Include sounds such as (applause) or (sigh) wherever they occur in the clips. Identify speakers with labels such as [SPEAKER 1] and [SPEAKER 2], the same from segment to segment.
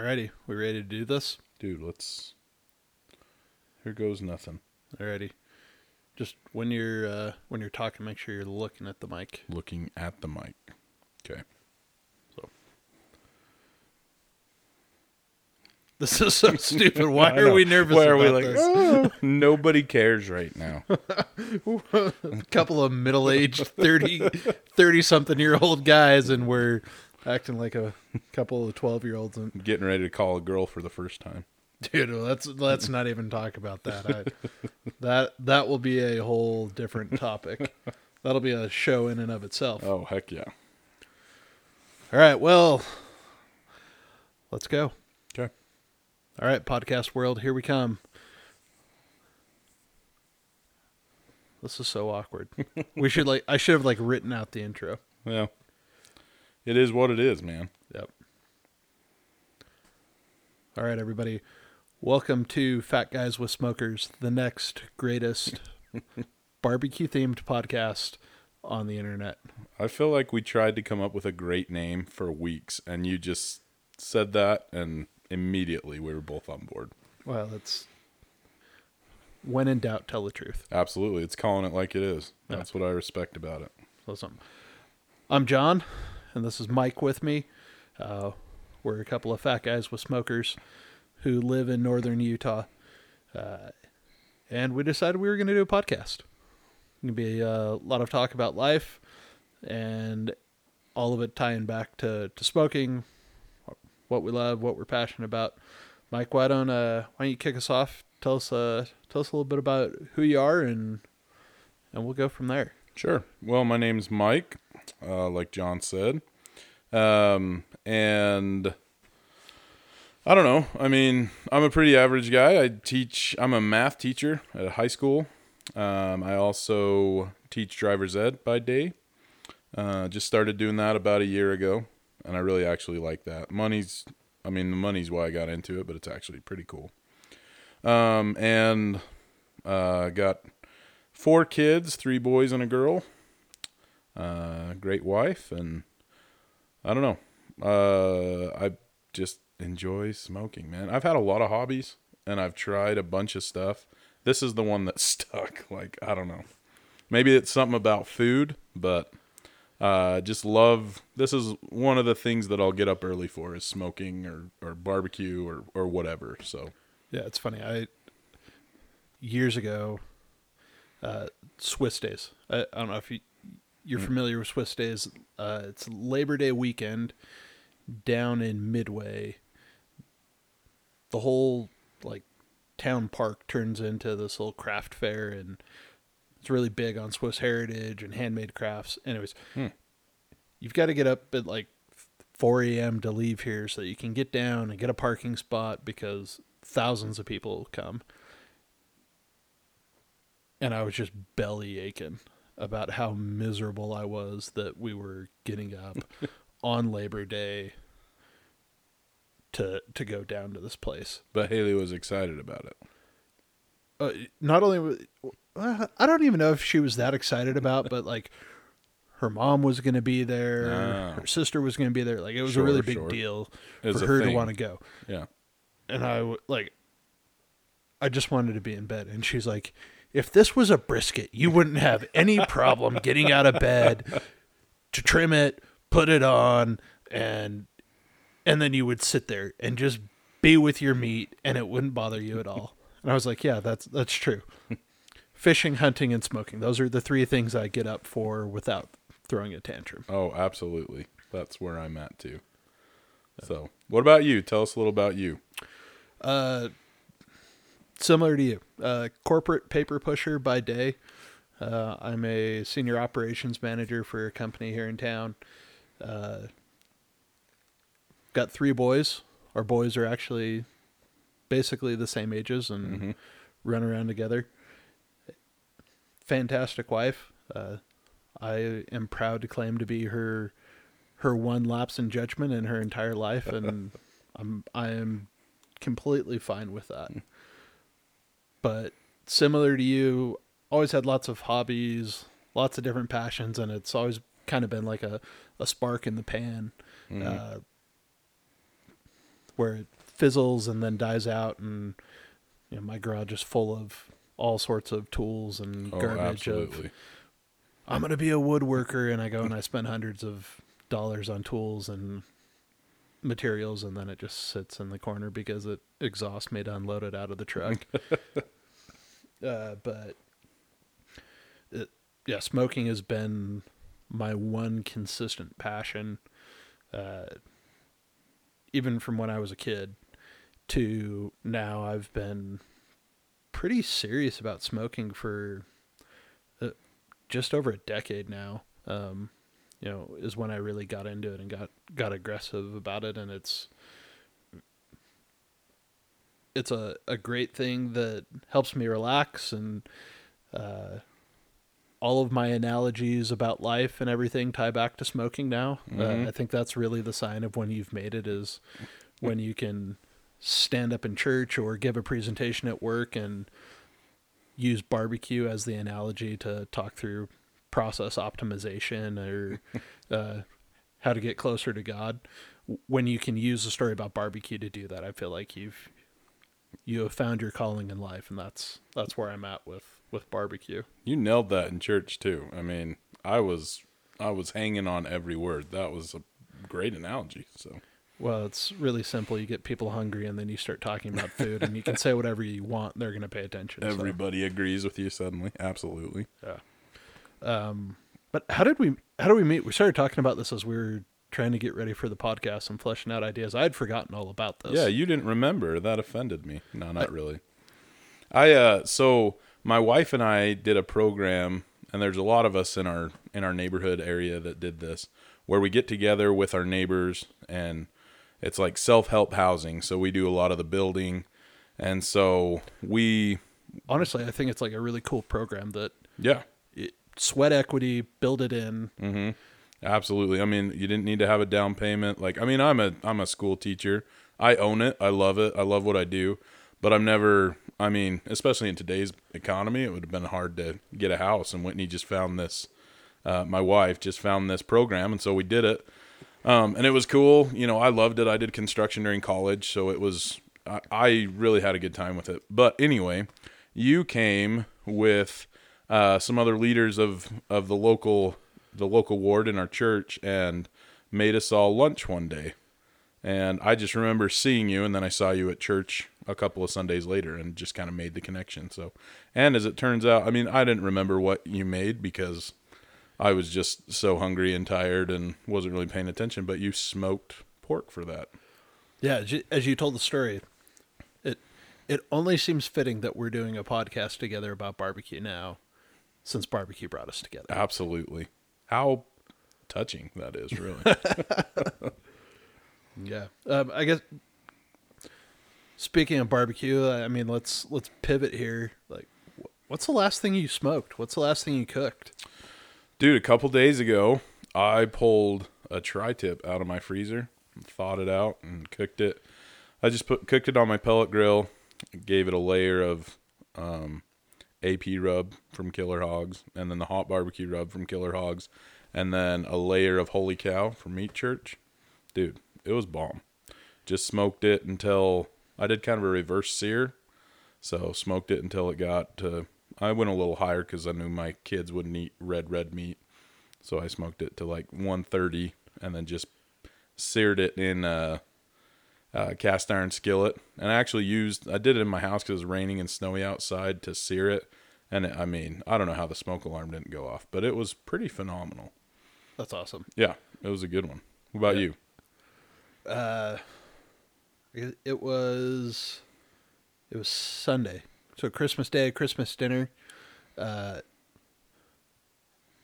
[SPEAKER 1] Alrighty, we ready to do this?
[SPEAKER 2] Dude, let's. Here goes nothing.
[SPEAKER 1] Alrighty. Just when you're uh, when you're talking, make sure you're looking at the mic.
[SPEAKER 2] Looking at the mic. Okay.
[SPEAKER 1] So This is so (laughs) stupid. Why
[SPEAKER 2] I
[SPEAKER 1] are
[SPEAKER 2] know.
[SPEAKER 1] we nervous
[SPEAKER 2] Why are
[SPEAKER 1] about
[SPEAKER 2] we like,
[SPEAKER 1] this?
[SPEAKER 2] "Oh, nobody cares right now. (laughs)
[SPEAKER 1] A couple of middle-aged 30 30 something year old guys and we're acting like a couple of 12 year olds and (laughs)
[SPEAKER 2] Getting ready to call a girl for the first time.
[SPEAKER 1] dude let's let's not even talk about that. I, (laughs) that that will be a whole different topic. That'll be a show in and of itself.
[SPEAKER 2] Oh, heck yeah.
[SPEAKER 1] all right well let's go.
[SPEAKER 2] Okay.
[SPEAKER 1] all right podcast world here we come. This is so awkward. (laughs) We should like i should have like written out the intro.
[SPEAKER 2] Well, it is what it is, man.
[SPEAKER 1] Yep. All right, everybody. Welcome to Fat Guys with Smokers, the next greatest (laughs) barbecue themed podcast on the internet.
[SPEAKER 2] I feel like we tried to come up with a great name for weeks, and you just said that, and immediately we were both on board.
[SPEAKER 1] Well, it's when in doubt, tell the truth.
[SPEAKER 2] Absolutely. It's calling it like it is.
[SPEAKER 1] Yeah.
[SPEAKER 2] That's what I respect about it.
[SPEAKER 1] So something. I'm John, and this is Mike with me. Uh, we're a couple of fat guys with smokers who live in northern Utah. Uh, and we decided we were going to do a podcast. Going to be a lot of talk about life and all of it tying back to, to smoking, what we love, what we're passionate about. Mike, why don't uh, why don't you kick us off? Tell us uh, tell us a little bit about who you are and and we'll go from there.
[SPEAKER 2] Sure. Well, my name's Mike, uh, like John said. Um, and I don't know. I mean, I'm a pretty average guy. I teach, I'm a math teacher at a high school. Um, I also teach driver's ed by day. Uh, just started doing that about a year ago, and I really actually like that. Money's, I mean, the money's why I got into it, but it's actually pretty cool. Um, and uh, got four kids, three boys and a girl. Uh, great wife, and I don't know. Uh, I just enjoy smoking, man. I've had a lot of hobbies, and I've tried a bunch of stuff. This is the one that (laughs) stuck. Like I don't know. Maybe it's something about food, but uh, just love. This is one of the things that I'll get up early for is smoking or or barbecue or or whatever. So
[SPEAKER 1] Yeah, it's funny. I years ago, uh, Swiss Days. I, I don't know if you you're familiar with Swiss Days. Uh, it's Labor Day weekend down in Midway. The whole like town park turns into this little craft fair, and it's really big on Swiss heritage and handmade crafts. Anyways,
[SPEAKER 2] Hmm.
[SPEAKER 1] you've got to get up at like 4 a.m. to leave here so that you can get down and get a parking spot because thousands of people come. And I was just belly aching about how miserable I was that we were getting up (laughs) on Labor Day to to go down to this place.
[SPEAKER 2] but Haley was excited about it.
[SPEAKER 1] Uh, not only was- I don't even know if she was that excited about, but like her mom was going to be there,
[SPEAKER 2] Ah.
[SPEAKER 1] her sister was going to be there. Like it was
[SPEAKER 2] Sure,
[SPEAKER 1] a really big
[SPEAKER 2] sure.
[SPEAKER 1] deal for her to want to go.
[SPEAKER 2] Yeah.
[SPEAKER 1] and I like I just wanted to be in bed and she's like if this was a brisket you wouldn't have any problem getting out of bed to trim it put it on and and then you would sit there and just be with your meat and it wouldn't bother you at all and I was like yeah that's that's true fishing hunting and smoking those are the three things I get up for without throwing a tantrum
[SPEAKER 2] Oh, absolutely. That's where I'm at too. So, what about you? Tell us a little about you.
[SPEAKER 1] Uh, similar to you, uh, corporate paper pusher by day. Uh, I'm a senior operations manager for a company here in town. Uh, got three boys. Our boys are actually basically the same ages and
[SPEAKER 2] Mhm.
[SPEAKER 1] run around together. Fantastic wife. Uh, I am proud to claim to be her her one lapse in judgment in her entire life, and (laughs) I'm I am completely fine with that. But similar to you, always had lots of hobbies, lots of different passions, and it's always kind of been like a, a spark in the pan.
[SPEAKER 2] Mhm.
[SPEAKER 1] Uh, where it fizzles and then dies out, and you know, my garage is full of all sorts of tools and
[SPEAKER 2] Oh,
[SPEAKER 1] garbage of. I'm gonna be a woodworker, and I go and I spend hundreds of dollars on tools and materials, and then it just sits in the corner because it exhausts me to unload it out of the truck. (laughs) uh, but it, yeah, smoking has been my one consistent passion, uh, even from when I was a kid to now. I've been pretty serious about smoking for uh, just over a decade now. Um, you know, is when I really got into it and got got aggressive about it, and it's it's a, a great thing that helps me relax and uh, all of my analogies about life and everything tie back to smoking now.
[SPEAKER 2] Mhm.
[SPEAKER 1] Uh, I think that's really the sign of when you've made it is when you can stand up in church or give a presentation at work and use barbecue as the analogy to talk through process optimization or (laughs) uh, how to get closer to God. When you can use a story about barbecue to do that, I feel like you've you have found your calling in life, and that's that's where I'm at with with barbecue.
[SPEAKER 2] You nailed that in church too. I mean, I was I was hanging on every word. That was a great analogy. So
[SPEAKER 1] Well, it's really simple. You get people hungry, and then you start talking about food, and you can (laughs) say whatever you want. They're going to pay attention. so.
[SPEAKER 2] everybody agrees with you suddenly. Absolutely.
[SPEAKER 1] Um, but how did we how do we meet? We started talking about this as we were trying to get ready for the podcast and fleshing out ideas. I had forgotten all about this.
[SPEAKER 2] Yeah, you didn't remember. That offended me. No, not really. I uh so my wife and I did a program and there's a lot of us in our in our neighborhood area that did this where we get together with our neighbors and it's like self-help housing. So we do a lot of the building and so we
[SPEAKER 1] honestly, I think it's like a really cool program that
[SPEAKER 2] yeah,
[SPEAKER 1] sweat equity, build it in.
[SPEAKER 2] Mm-hmm. Absolutely. I mean, you didn't need to have a down payment. Like, I mean, I'm a I'm a school teacher. I own it. I love it. I love what I do. But I'm never. I mean, especially in today's economy, it would have been hard to get a house. And Whitney just found this. Uh, my wife just found this program, and so we did it. Um, and it was cool. You know, I loved it. I did construction during college, so it was. I, I really had a good time with it. But anyway, you came with uh, some other leaders of of the local the local ward in our church and made us all lunch one day. And I just remember seeing you, and then I saw you at church a couple of Sundays later, and just kind of made the connection. So, and as it turns out, I mean, I didn't remember what you made because I was just so hungry and tired and wasn't really paying attention. But you smoked pork for that.
[SPEAKER 1] Yeah, as you, as you told the story, it it only seems fitting that we're doing a podcast together about barbecue now, since barbecue brought us together.
[SPEAKER 2] Absolutely. How touching that is, really. (laughs)
[SPEAKER 1] Yeah. Um, I guess speaking of barbecue, I mean, let's let's pivot here. Like, what's the last thing you smoked? What's the last thing you cooked?
[SPEAKER 2] Dude, a couple days ago, I pulled a tri-tip out of my freezer, thawed it out, and cooked it. I just put cooked it on my pellet grill, gave it a layer of um, AP rub from Killer Hogs, and then the hot barbecue rub from Killer Hogs, and then a layer of Holy Cow from Meat Church. Dude, it was bomb. Just smoked it until I did kind of a reverse sear. So smoked it until it got to. I went a little higher because I knew my kids wouldn't eat red red meat, so I smoked it to like 130, and then just seared it in a, a cast iron skillet. And I actually used. I did it in my house because it was raining and snowy outside to sear it. And it, I mean, I don't know how the smoke alarm didn't go off, but it was pretty phenomenal.
[SPEAKER 1] That's awesome.
[SPEAKER 2] Yeah, it was a good one. What about
[SPEAKER 1] Yeah.
[SPEAKER 2] you?
[SPEAKER 1] Uh, it, it was it was Sunday, so Christmas Day, Christmas dinner. Uh,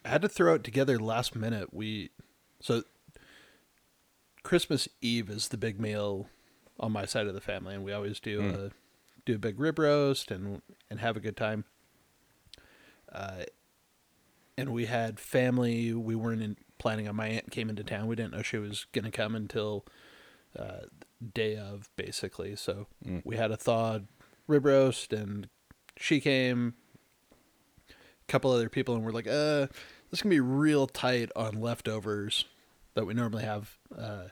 [SPEAKER 1] I had to throw it together last minute. We so Christmas Eve is the big meal on my side of the family, and we always do a do a big rib roast and and have a good time. Uh, and we had family. We weren't in, planning on. My aunt came into town. We didn't know she was gonna come until uh, day of, basically. So
[SPEAKER 2] Mm.
[SPEAKER 1] we had a thawed rib roast, and she came. A couple other people, and we're like, uh, this can be real tight on leftovers that we normally have. Uh,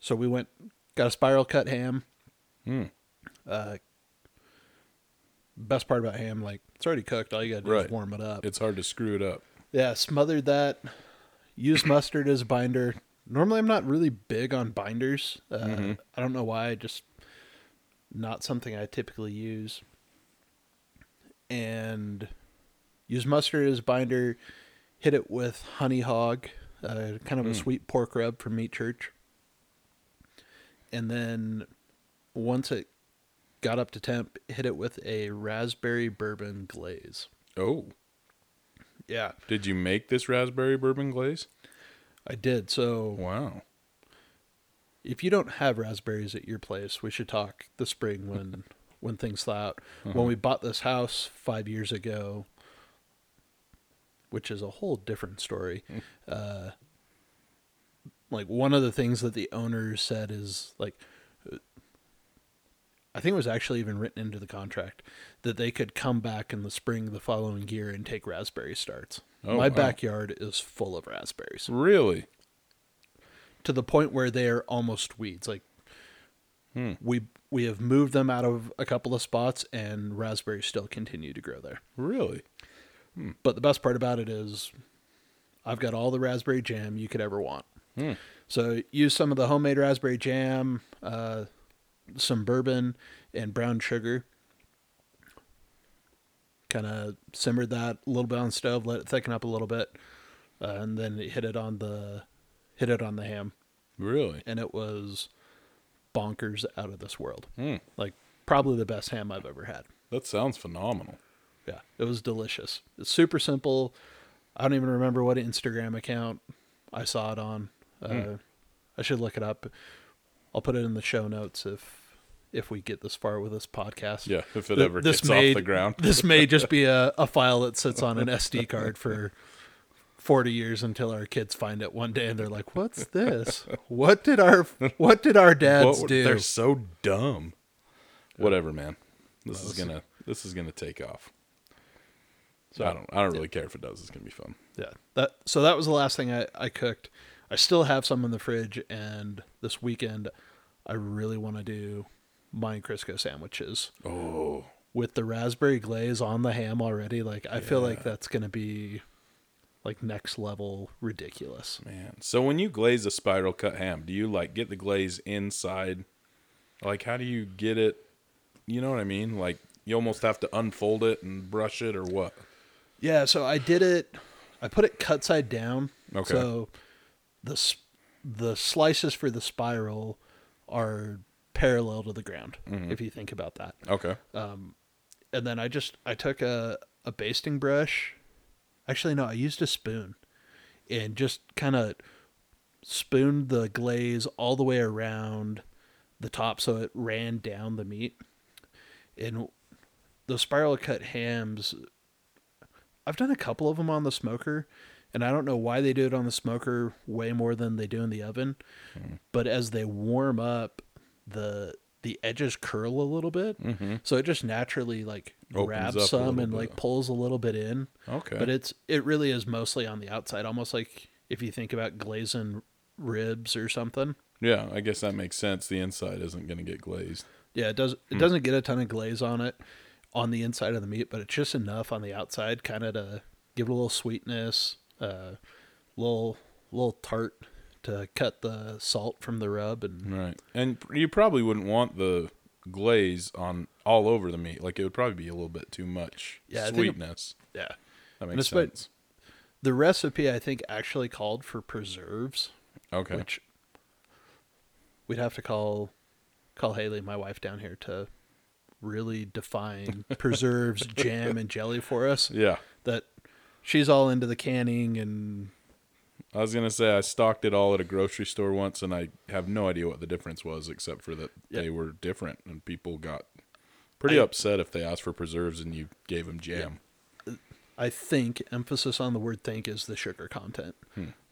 [SPEAKER 1] so we went got a spiral cut ham.
[SPEAKER 2] Hmm.
[SPEAKER 1] Uh, best part about ham, like it's already cooked. All you gotta do
[SPEAKER 2] Right.
[SPEAKER 1] is warm it up.
[SPEAKER 2] It's hard to screw it up.
[SPEAKER 1] Yeah, smothered that. Use mustard as a binder. Normally, I'm not really big on binders. Uh,
[SPEAKER 2] Mhm.
[SPEAKER 1] I don't know why. Just not something I typically use. And use mustard as a binder. Hit it with honey hog, uh, kind of a
[SPEAKER 2] Mm.
[SPEAKER 1] sweet pork rub from Meat Church. And then once it got up to temp, hit it with a raspberry bourbon glaze.
[SPEAKER 2] Oh,
[SPEAKER 1] Yeah,
[SPEAKER 2] did you make this raspberry bourbon glaze?
[SPEAKER 1] I did. So
[SPEAKER 2] Wow.
[SPEAKER 1] if you don't have raspberries at your place, we should talk the spring when (laughs) when things thaw out.
[SPEAKER 2] Uh-huh.
[SPEAKER 1] When we bought this house five years ago, which is a whole different story. Uh, like one of the things that the owner said is like, I think it was actually even written into the contract that they could come back in the spring the following year and take raspberry starts.
[SPEAKER 2] Oh,
[SPEAKER 1] My
[SPEAKER 2] wow.
[SPEAKER 1] backyard is full of raspberries
[SPEAKER 2] Really?
[SPEAKER 1] to the point where they're almost weeds. Like
[SPEAKER 2] Hmm.
[SPEAKER 1] we we have moved them out of a couple of spots, and raspberries still continue to grow there.
[SPEAKER 2] Really?
[SPEAKER 1] But the best part about it is, I've got all the raspberry jam you could ever want.
[SPEAKER 2] Hmm.
[SPEAKER 1] So use some of the homemade raspberry jam, uh, some bourbon, and brown sugar. Kind of simmered that a little bit on the stove, let it thicken up a little bit, uh, and then hit it on the hit it on the ham.
[SPEAKER 2] Really?
[SPEAKER 1] and it was bonkers out of this world.
[SPEAKER 2] Hmm.
[SPEAKER 1] Like probably the best ham I've ever had.
[SPEAKER 2] That sounds phenomenal.
[SPEAKER 1] Yeah, it was delicious. It's super simple. I don't even remember what Instagram account I saw it on. Uh,
[SPEAKER 2] Hmm.
[SPEAKER 1] I should look it up. I'll put it in the show notes if if we get this far with this podcast.
[SPEAKER 2] Yeah, if it
[SPEAKER 1] Th-
[SPEAKER 2] ever
[SPEAKER 1] this
[SPEAKER 2] gets
[SPEAKER 1] may-
[SPEAKER 2] off the ground. (laughs)
[SPEAKER 1] this may just be a, a file that sits on an (laughs) SD card for 40 years until our kids find it one day and they're like, "What's this? What did our what did our (laughs) dads
[SPEAKER 2] What-
[SPEAKER 1] do?"
[SPEAKER 2] They're so dumb. Whatever, man. This is gonna this is gonna take off.
[SPEAKER 1] So-
[SPEAKER 2] I don't I don't really care if it does. It's gonna be fun.
[SPEAKER 1] Yeah. That so that was the last thing I, I cooked. I still have some in the fridge and this weekend I really want to do Monte Cristo sandwiches
[SPEAKER 2] Oh,
[SPEAKER 1] with the raspberry glaze on the ham already. Like I feel like that's gonna be like next level ridiculous.
[SPEAKER 2] man. So when you glaze a spiral cut ham, do you like get the glaze inside? Like how do you get it? You know what I mean? Like you almost have to unfold it and brush it or what?
[SPEAKER 1] Yeah, so I did it I put it cut side down.
[SPEAKER 2] Okay.
[SPEAKER 1] So the the slices for the spiral are parallel to the ground
[SPEAKER 2] Mm-hmm.
[SPEAKER 1] if you think about that.
[SPEAKER 2] Okay.
[SPEAKER 1] and then I just I took a a basting brush. Actually, no, I used a spoon, and just kind of spooned the glaze all the way around the top so it ran down the meat. And the spiral cut hams, I've done a couple of them on the smoker, and I don't know why they do it on the smoker way more than they do in the oven. But as they warm up, the the edges curl a little bit,
[SPEAKER 2] Mm-hmm.
[SPEAKER 1] so it just naturally like
[SPEAKER 2] Opens
[SPEAKER 1] grabs some and like pulls a little bit in.
[SPEAKER 2] Okay.
[SPEAKER 1] But it's it really is mostly on the outside, almost like if you think about glazing ribs or something.
[SPEAKER 2] yeah, I guess that makes sense. The inside isn't going to get glazed.
[SPEAKER 1] Yeah, it does. It doesn't get a ton of glaze on it on the inside of the meat, but it's just enough on the outside, kind of to give it a little sweetness, uh, little little tart to cut the salt from the rub, and
[SPEAKER 2] Right. And you probably wouldn't want the glaze on all over the meat. Like it would probably be a little bit too much
[SPEAKER 1] Yeah, think it-
[SPEAKER 2] sweetness.
[SPEAKER 1] yeah.
[SPEAKER 2] That makes sense.
[SPEAKER 1] The recipe I think actually called for preserves,
[SPEAKER 2] Okay.
[SPEAKER 1] which we'd have to call call Haley, my wife, down here to really define (laughs) preserves, jam, and jelly for us.
[SPEAKER 2] yeah.
[SPEAKER 1] That she's all into the canning and
[SPEAKER 2] I was gonna say I stocked it all at a grocery store once, and I have no idea what the difference was, except for that they were different, and people got pretty
[SPEAKER 1] I-
[SPEAKER 2] upset if they asked for preserves and you gave them jam.
[SPEAKER 1] I think emphasis on the word think is the sugar content.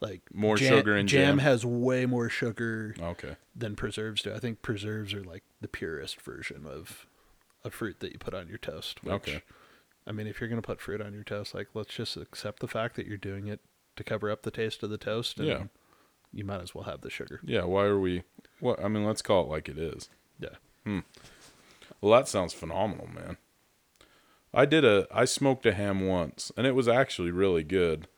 [SPEAKER 1] Like
[SPEAKER 2] Hmm. More sugar in jam?
[SPEAKER 1] has way more sugar
[SPEAKER 2] Okay.
[SPEAKER 1] than preserves do. I think preserves are like the purest version of a fruit that you put on your toast. Which,
[SPEAKER 2] Okay.
[SPEAKER 1] I mean, if you're gonna put fruit on your toast, like let's just accept the fact that you're doing it to cover up the taste of the toast. And
[SPEAKER 2] Yeah.
[SPEAKER 1] You might as well have the sugar.
[SPEAKER 2] Yeah. Why are we? What I mean, let's call it like it is.
[SPEAKER 1] Yeah. Hmm.
[SPEAKER 2] Well, that sounds phenomenal, man. I did a I smoked a ham once and it was actually really good,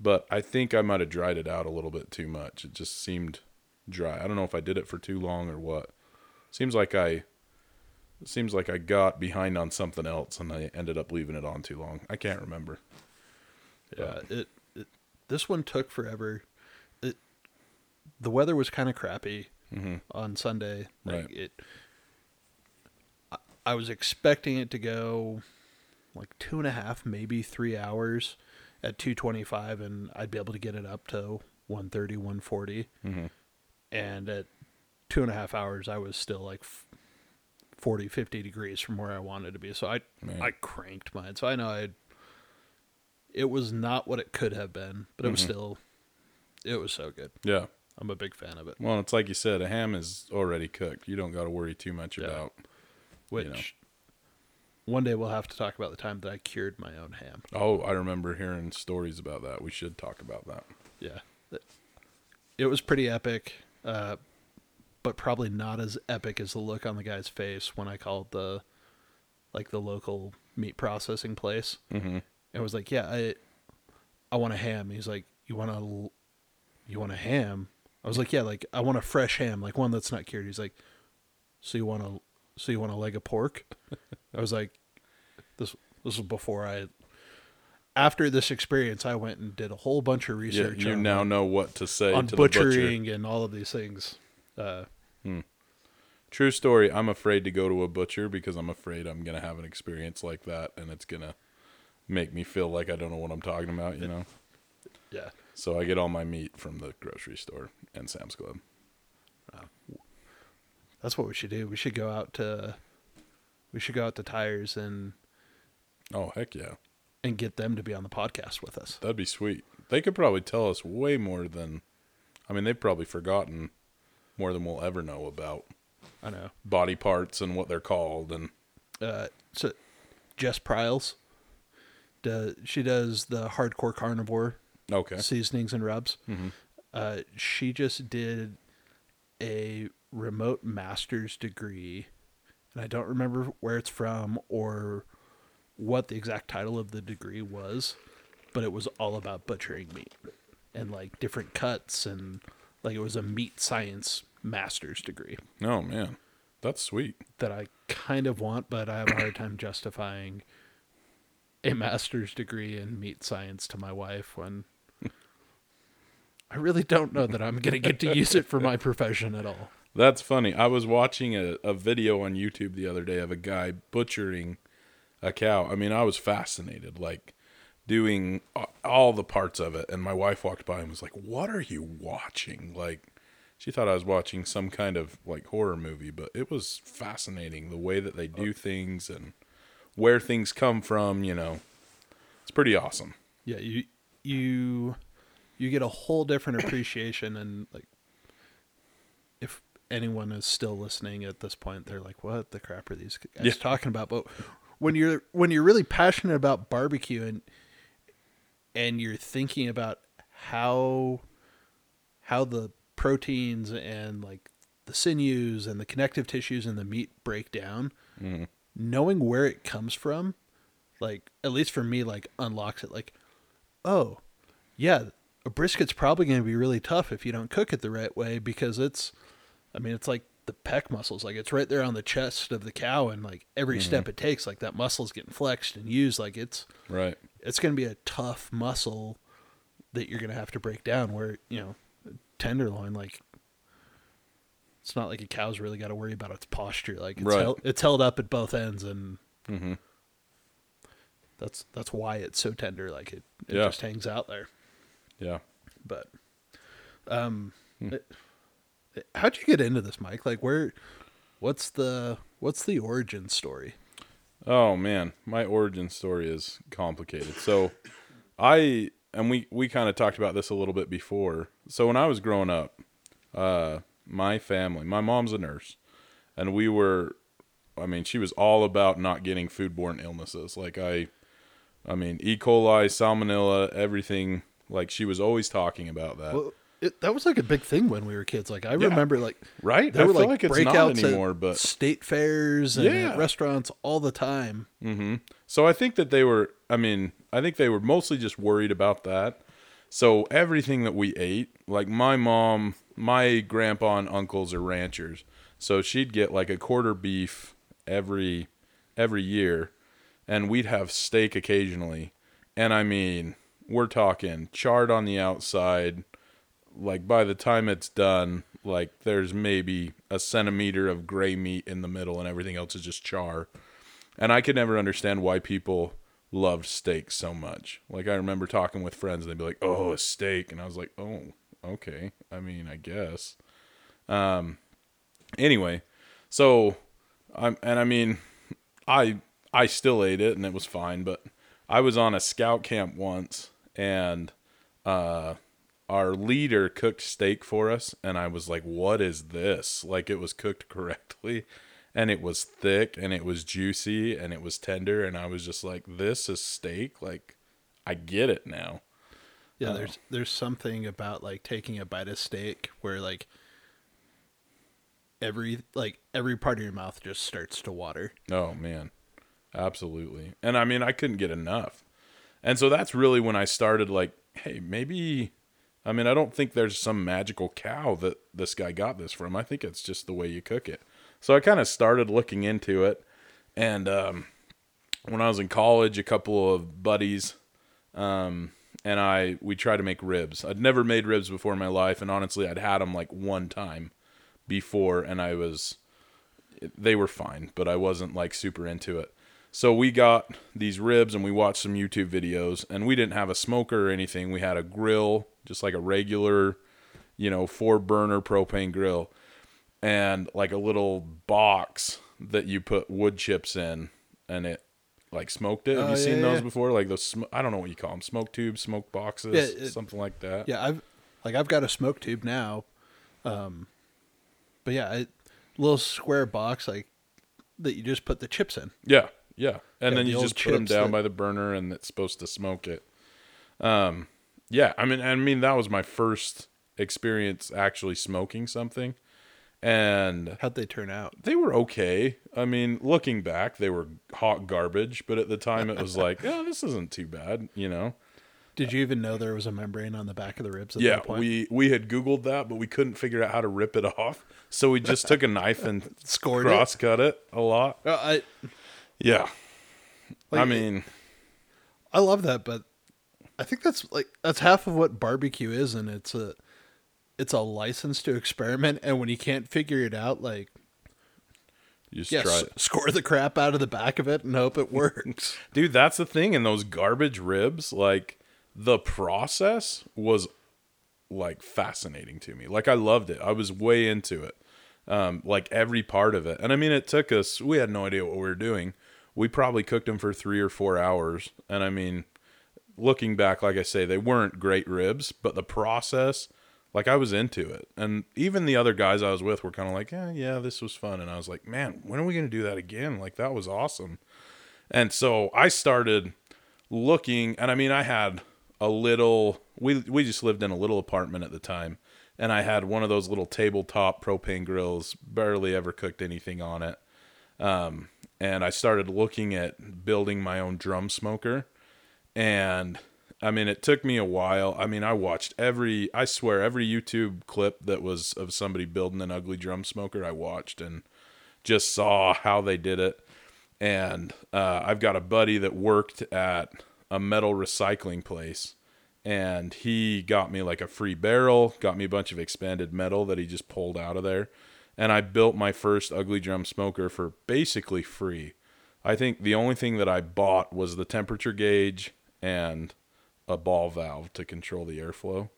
[SPEAKER 2] but I think I might have dried it out a little bit too much. It just seemed dry. I don't know if I did it for too long or what. Seems like I seems like I got behind on something else and I ended up leaving it on too long. I can't remember.
[SPEAKER 1] Yeah, it, it this one took forever. It the weather was kind of crappy on Sunday. Like
[SPEAKER 2] Right.
[SPEAKER 1] it I, I was expecting it to go like two and a half, maybe three hours at two twenty five and I'd be able to get it up to 130, 140.
[SPEAKER 2] Mhm.
[SPEAKER 1] And at two and a half hours I was still like f- 40, 50 degrees from where I wanted to be. So I
[SPEAKER 2] Man.
[SPEAKER 1] I cranked mine. So I know I it was not what it could have been, but it was still it was so good.
[SPEAKER 2] Yeah.
[SPEAKER 1] I'm a big fan of it.
[SPEAKER 2] Well, it's like you said, a ham is already cooked. You don't got to worry too much
[SPEAKER 1] Yeah.
[SPEAKER 2] about.
[SPEAKER 1] Which
[SPEAKER 2] know.
[SPEAKER 1] one day we'll have to talk about the time that I cured my own ham.
[SPEAKER 2] Oh, I remember hearing stories about that. We should talk about that.
[SPEAKER 1] Yeah. It- It was pretty epic, uh, but probably not as epic as the look on the guy's face when I called the like the local meat processing place.
[SPEAKER 2] Mm-hmm.
[SPEAKER 1] It was like, yeah, I, I want a ham. He's like, you want a, you want a ham? I was like, yeah, like I want a fresh ham, like one that's not cured. He's like, so you want a, so you want a leg of pork? I was like, this, this was before I. After this experience, I went and did a whole bunch of
[SPEAKER 2] Yeah,
[SPEAKER 1] research
[SPEAKER 2] you
[SPEAKER 1] on,
[SPEAKER 2] now know what to say
[SPEAKER 1] on
[SPEAKER 2] to the butcher.
[SPEAKER 1] butchering and all of these things. Uh, Hmm.
[SPEAKER 2] True story. I'm afraid to go to a butcher because I'm afraid I'm gonna have an experience like that, and it's gonna make me feel like I don't know what I'm talking about. You know.
[SPEAKER 1] yeah,
[SPEAKER 2] So I get all my meat from the grocery store and Sam's Club. Wow.
[SPEAKER 1] that's what we should do. We should go out to, we should go out to tires and
[SPEAKER 2] Oh heck yeah,
[SPEAKER 1] and get them to be on the podcast with us.
[SPEAKER 2] that'd be sweet. They could probably tell us way more than. I mean, they've probably forgotten more than we'll ever know about
[SPEAKER 1] I know.
[SPEAKER 2] body parts and what they're called and
[SPEAKER 1] uh, so Jess Pryles. Does, she does the hardcore carnivore
[SPEAKER 2] okay.
[SPEAKER 1] seasonings and rubs.
[SPEAKER 2] Mhm.
[SPEAKER 1] Uh, she just did a remote master's degree, and I don't remember where it's from or what the exact title of the degree was, but it was all about butchering meat and like different cuts and like it was a meat science master's degree
[SPEAKER 2] Oh man, that's sweet.
[SPEAKER 1] that I kind of want, but I have a hard time justifying a master's degree in meat science to my wife when I really don't know that I'm going to get to use it for my (laughs) profession at all.
[SPEAKER 2] That's funny. I was watching a, a video on YouTube the other day of a guy butchering a cow. I mean, I was fascinated, like doing all the parts of it. And my wife walked by and was like, What are you watching? Like, she thought I was watching some kind of like horror movie, but it was fascinating the way that they do things and where things come from, you know. It's pretty awesome.
[SPEAKER 1] Yeah, you you you get a whole different appreciation and like if anyone is still listening at this point, they're like, "What the crap are these guys
[SPEAKER 2] Yeah.
[SPEAKER 1] talking about?" But when you're when you're really passionate about barbecue and and you're thinking about how how the proteins and like the sinews and the connective tissues and the meat break down, mm-hmm. knowing where it comes from, like at least for me, like unlocks it. Like, oh, yeah, a brisket's probably going to be really tough if you don't cook it the right way because it's, I mean, it's like the pec muscles. Like it's right there on the chest of the cow, and like every mm-hmm. step it takes, like that muscle's getting flexed and used. Like it's
[SPEAKER 2] Right.
[SPEAKER 1] It's going to be a tough muscle that you're going to have to break down. Where you know, tenderloin, like it's not like a cow's really got to worry about its posture. Like it's
[SPEAKER 2] Right.
[SPEAKER 1] held, it's held up at both ends, and
[SPEAKER 2] Mm-hmm.
[SPEAKER 1] that's that's why it's so tender. Like it, it
[SPEAKER 2] Yeah.
[SPEAKER 1] just hangs out there.
[SPEAKER 2] Yeah.
[SPEAKER 1] But, um, it- how'd you get into this, Mike? Like where, what's the what's the origin story?
[SPEAKER 2] Oh man, my origin story is complicated. So, I and we we kind of talked about this a little bit before. So when I was growing up, uh, my family, my mom's a nurse, and we were, I mean, she was all about not getting foodborne illnesses. Like I, I mean, E. coli, salmonella, everything. Like she was always talking about that.
[SPEAKER 1] Well, it, that was like a big thing when we were kids. Like I
[SPEAKER 2] Yeah.
[SPEAKER 1] remember, like
[SPEAKER 2] Right?
[SPEAKER 1] there
[SPEAKER 2] I
[SPEAKER 1] were like,
[SPEAKER 2] like it's not
[SPEAKER 1] breakouts
[SPEAKER 2] anymore, but
[SPEAKER 1] state fairs and
[SPEAKER 2] Yeah.
[SPEAKER 1] restaurants all the time. Mm-hmm.
[SPEAKER 2] So I think that they were I mean, I think they were mostly just worried about that. So everything that we ate, like my mom, my grandpa and uncles are ranchers. So she'd get like a quarter beef every every year and we'd have steak occasionally. And I mean, we're talking charred on the outside. Like by the time it's done, like there's maybe a centimeter of gray meat in the middle and everything else is just char. And I could never understand why people loved steak so much. Like I remember talking with friends and they'd be like, "Oh, a steak." And I was like, "Oh, okay. I mean, I guess." Um anyway, so I'm and I mean, I I still ate it and it was fine, but I was on a scout camp once and uh our leader cooked steak for us and I was like, "What is this?" Like it was cooked (laughs) correctly and it was thick and it was juicy and it was tender and I was just like, "This is steak." Like I get it now.
[SPEAKER 1] Yeah,
[SPEAKER 2] Oh.
[SPEAKER 1] there's there's something about like taking a bite of steak where like every like every part of your mouth just starts to water.
[SPEAKER 2] Oh man. Absolutely. And I mean, I couldn't get enough. And so that's really when I started like, hey, maybe I mean, I don't think there's some magical cow that this guy got this from. I think it's just the way you cook it. So I kind of started looking into it. And um, when I was in college, a couple of buddies um, and I we tried to make ribs. I'd never made ribs before in my life, and honestly, I'd had them like one time before, and I was they were fine, but I wasn't like super into it. So we got these ribs and we watched some YouTube videos, and we didn't have a smoker or anything. We had a grill, just like a regular, you know, four burner propane grill, and like a little box that you put wood chips in, and it like smoked it. Have
[SPEAKER 1] Oh,
[SPEAKER 2] you
[SPEAKER 1] yeah,
[SPEAKER 2] seen
[SPEAKER 1] yeah.
[SPEAKER 2] those before? Like those, sm- I don't know what you call them, smoke tubes, smoke boxes,
[SPEAKER 1] Yeah, it-
[SPEAKER 2] something like that.
[SPEAKER 1] Yeah, I've like I've got a smoke tube now, um, but yeah, it, little square box like that you just put the chips in.
[SPEAKER 2] Yeah, yeah. And
[SPEAKER 1] Yeah,
[SPEAKER 2] then
[SPEAKER 1] the
[SPEAKER 2] you just put them down
[SPEAKER 1] that-
[SPEAKER 2] by the burner, and it's supposed to smoke it. Um, yeah. I mean, I mean that was my first experience actually smoking something, and
[SPEAKER 1] How'd they turn out?
[SPEAKER 2] they were okay. I mean, looking back, they were hot garbage, but at the time, it was (laughs) like, oh, this isn't too bad, you know.
[SPEAKER 1] Did you even know there was a membrane on the back of the ribs at
[SPEAKER 2] Yeah,
[SPEAKER 1] that point?
[SPEAKER 2] we we had Googled that, but we couldn't figure out how to rip it (laughs) off. So we just took a knife and (laughs)
[SPEAKER 1] Scored it?
[SPEAKER 2] cross cut it a lot.
[SPEAKER 1] Uh, I
[SPEAKER 2] Yeah, I mean,
[SPEAKER 1] I love that, but I think that's like that's half of what barbecue is, and it's a it's a license to experiment. And when you can't figure it out, like
[SPEAKER 2] you just
[SPEAKER 1] yes,
[SPEAKER 2] try it.
[SPEAKER 1] score the crap out of the back of it and hope it works. (laughs)
[SPEAKER 2] Dude, that's the thing in those garbage ribs, like the process was like fascinating to me. Like I loved it. I was way into it. Um like every part of it. And I mean it took us we had no idea what we were doing. We probably cooked them for 3 or 4 hours. And I mean looking back like I say they weren't great ribs, but the process like I was into it. And even the other guys I was with were kind of like, "Yeah, yeah, this was fun." And I was like, "Man, when are we going to do that again? Like that was awesome." And so I started looking, and I mean, I had a little. We we just lived in a little apartment at the time, and I had one of those little tabletop propane grills. Barely ever cooked anything on it. Um, and I started looking at building my own drum smoker, and I mean, it took me a while. I mean, I watched every. I swear, every YouTube clip that was of somebody building an ugly drum smoker, I watched and just saw how they did it and uh, I've got a buddy that worked at a metal recycling place, and he got me like a free barrel, got me a bunch of expanded metal that he just pulled out of there, and I built my first ugly drum smoker for basically free. I think the only thing that I bought was the temperature gauge and a ball valve to control the airflow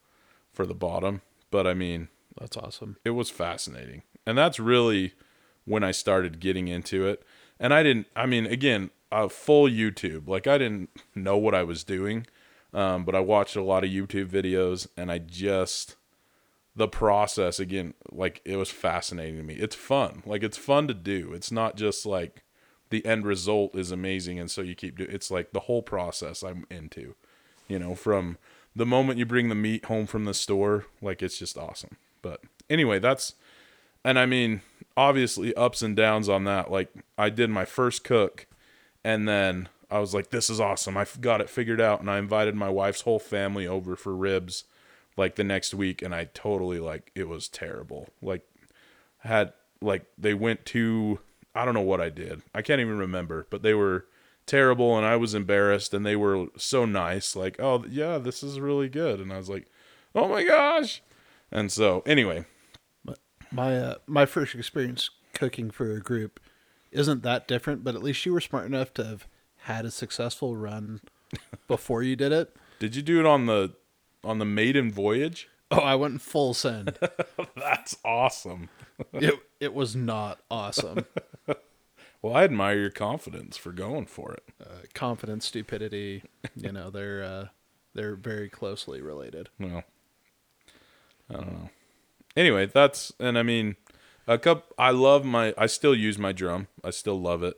[SPEAKER 2] for the bottom. But I mean,
[SPEAKER 1] That's awesome.
[SPEAKER 2] it was fascinating. And that's really when I started getting into it. And I didn't, I mean, again, a full YouTube. Like, I didn't know what I was doing, um, but I watched a lot of YouTube videos and I just, the process, again, like, it was fascinating to me. It's fun. Like, it's fun to do. It's not just like the end result is amazing. And so you keep doing it's like the whole process I'm into, you know, from the moment you bring the meat home from the store, like it's just awesome. But anyway, that's and I mean, obviously ups and downs on that. Like I did my first cook and then I was like this is awesome. I got it figured out and I invited my wife's whole family over for ribs like the next week and I totally like it was terrible. Like had like they went to I don't know what I did. I can't even remember, but they were terrible and I was embarrassed and they were so nice like, "Oh, yeah, this is really good." And I was like, "Oh my gosh." And so, anyway,
[SPEAKER 1] My uh, my first experience cooking for a group isn't that different, but at least you were smart enough to have had a successful run (laughs) before you did it.
[SPEAKER 2] did you do it on the on the maiden voyage?
[SPEAKER 1] Oh, I went full send. (laughs)
[SPEAKER 2] That's awesome.
[SPEAKER 1] it it was not awesome. (laughs)
[SPEAKER 2] Well, I admire your confidence for going for it.
[SPEAKER 1] Uh, confidence, stupidity, you know, they're uh, they're very closely related.
[SPEAKER 2] Well, I don't know. Anyway, that's and I mean, a cup. I love my. I still use my drum. I still love it.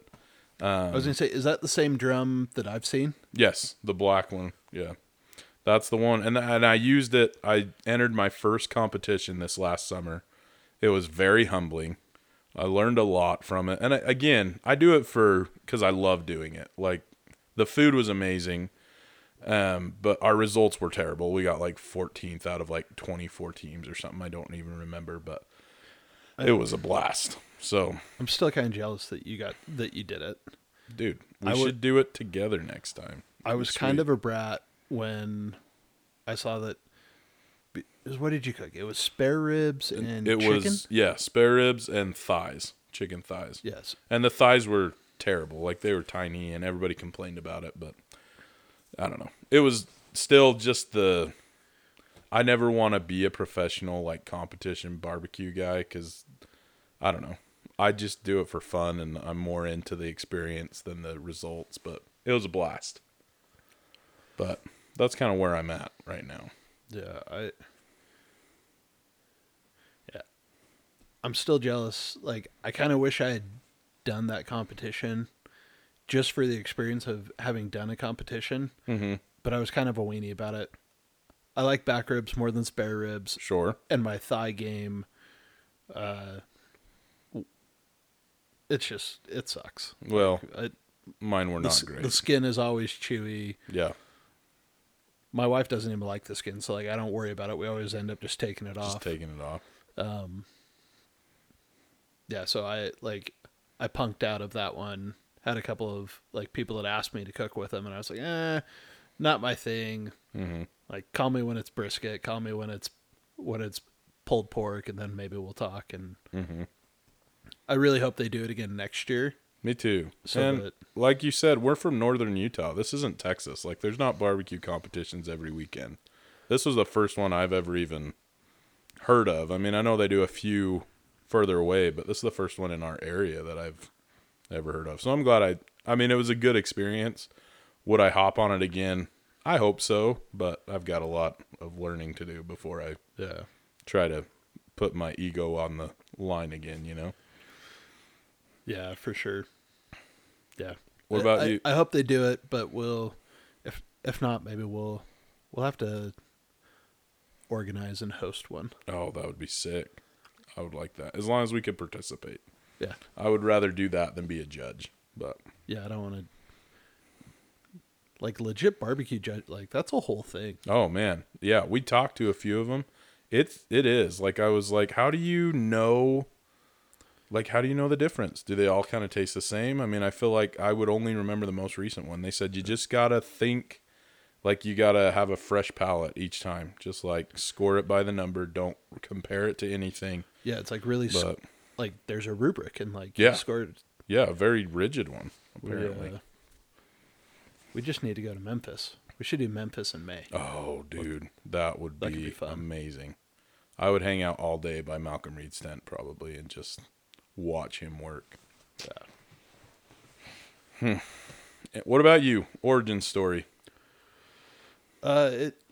[SPEAKER 1] I was gonna say, is that the same drum that I've seen?
[SPEAKER 2] Yes, the black one. Yeah, that's the one. And and I used it. I entered my first competition this last summer. It was very humbling. I learned a lot from it. And I, again, I do it for because I love doing it. Like the food was amazing, um, but our results were terrible. We got like 14th out of like 24 teams or something. I don't even remember, but it was a blast. So,
[SPEAKER 1] I'm still kind of jealous that you got that you did it.
[SPEAKER 2] dude, we
[SPEAKER 1] I
[SPEAKER 2] should
[SPEAKER 1] would-
[SPEAKER 2] do it together next time.
[SPEAKER 1] I was
[SPEAKER 2] Sweet.
[SPEAKER 1] kind of a brat when I saw that. What did you cook? It was spare ribs and
[SPEAKER 2] it
[SPEAKER 1] chicken.
[SPEAKER 2] was yeah, spare ribs and thighs, chicken thighs.
[SPEAKER 1] yes.
[SPEAKER 2] And the thighs were terrible. Like they were tiny and everybody complained about it, but I don't know. It was still just the I never want to be a professional like competition barbecue guy cuz I don't know. I just do it for fun and I'm more into the experience than the results, but it was a blast. But that's kind of where I'm at right now.
[SPEAKER 1] Yeah, I. Yeah, I'm still jealous. Like, I kind of wish I had done that competition, just for the experience of having done a competition.
[SPEAKER 2] Mm-hmm.
[SPEAKER 1] But I was kind of a weenie about it. I like back ribs more than spare ribs,
[SPEAKER 2] Sure.
[SPEAKER 1] and my thigh game. Uh, it's just it sucks.
[SPEAKER 2] Well,
[SPEAKER 1] It,
[SPEAKER 2] mine were not
[SPEAKER 1] s-
[SPEAKER 2] great.
[SPEAKER 1] the skin is always chewy.
[SPEAKER 2] yeah.
[SPEAKER 1] My wife doesn't even like the skin, so like I don't worry about it. We always end up just taking it off.
[SPEAKER 2] Just
[SPEAKER 1] off.
[SPEAKER 2] taking it off.
[SPEAKER 1] um yeah so i like i punked out of that one had a couple of like people that asked me to cook with them and i was like eh not my thing
[SPEAKER 2] Mhm.
[SPEAKER 1] like call me when it's brisket call me when it's when it's pulled pork and then maybe we'll talk and
[SPEAKER 2] Mhm.
[SPEAKER 1] i really hope they do it again next year
[SPEAKER 2] Me too.
[SPEAKER 1] So
[SPEAKER 2] and
[SPEAKER 1] that-
[SPEAKER 2] like you said, we're from northern Utah. This isn't Texas. Like there's not barbecue competitions every weekend. This was the first one I've ever even heard of. I mean, I know they do a few further away, but this is the first one in our area that I've ever heard of. So I'm glad I I mean, it was a good experience. Would I hop on it again? I hope so, but I've got a lot of learning to do before I
[SPEAKER 1] yeah
[SPEAKER 2] try to put my ego on the line again, you know.
[SPEAKER 1] Yeah for sure yeah
[SPEAKER 2] What about
[SPEAKER 1] I,
[SPEAKER 2] you?
[SPEAKER 1] i hope they do it but we'll if if not maybe we'll we'll have to organize and host one
[SPEAKER 2] Oh, that would be sick. I would like that. As long as we could participate.
[SPEAKER 1] yeah
[SPEAKER 2] I would rather do that than be a judge. But
[SPEAKER 1] Yeah, I don't want to. Like legit barbecue judge, like that's a whole thing.
[SPEAKER 2] oh man, yeah, we talked to a few of them. It's it is like I was like, how do you know? Like, how do you know the difference? Do they all kind of taste the same? I mean, I feel like I would only remember the most recent one. They said you just gotta think, like you gotta have a fresh palate each time. Just like score it by the number. Don't compare it to anything.
[SPEAKER 1] Yeah, it's like really
[SPEAKER 2] But
[SPEAKER 1] like there's a rubric and like you
[SPEAKER 2] Yeah.
[SPEAKER 1] scored.
[SPEAKER 2] yeah, a very rigid one
[SPEAKER 1] We,
[SPEAKER 2] apparently.
[SPEAKER 1] uh, we just need to go to Memphis. We should do Memphis in May.
[SPEAKER 2] Oh, dude, that would
[SPEAKER 1] That
[SPEAKER 2] be,
[SPEAKER 1] be
[SPEAKER 2] amazing. I would hang out all day by Malcolm Reed's tent probably and just watch him work. Hmm. Eh, What about you? Origin story.
[SPEAKER 1] Uh, it,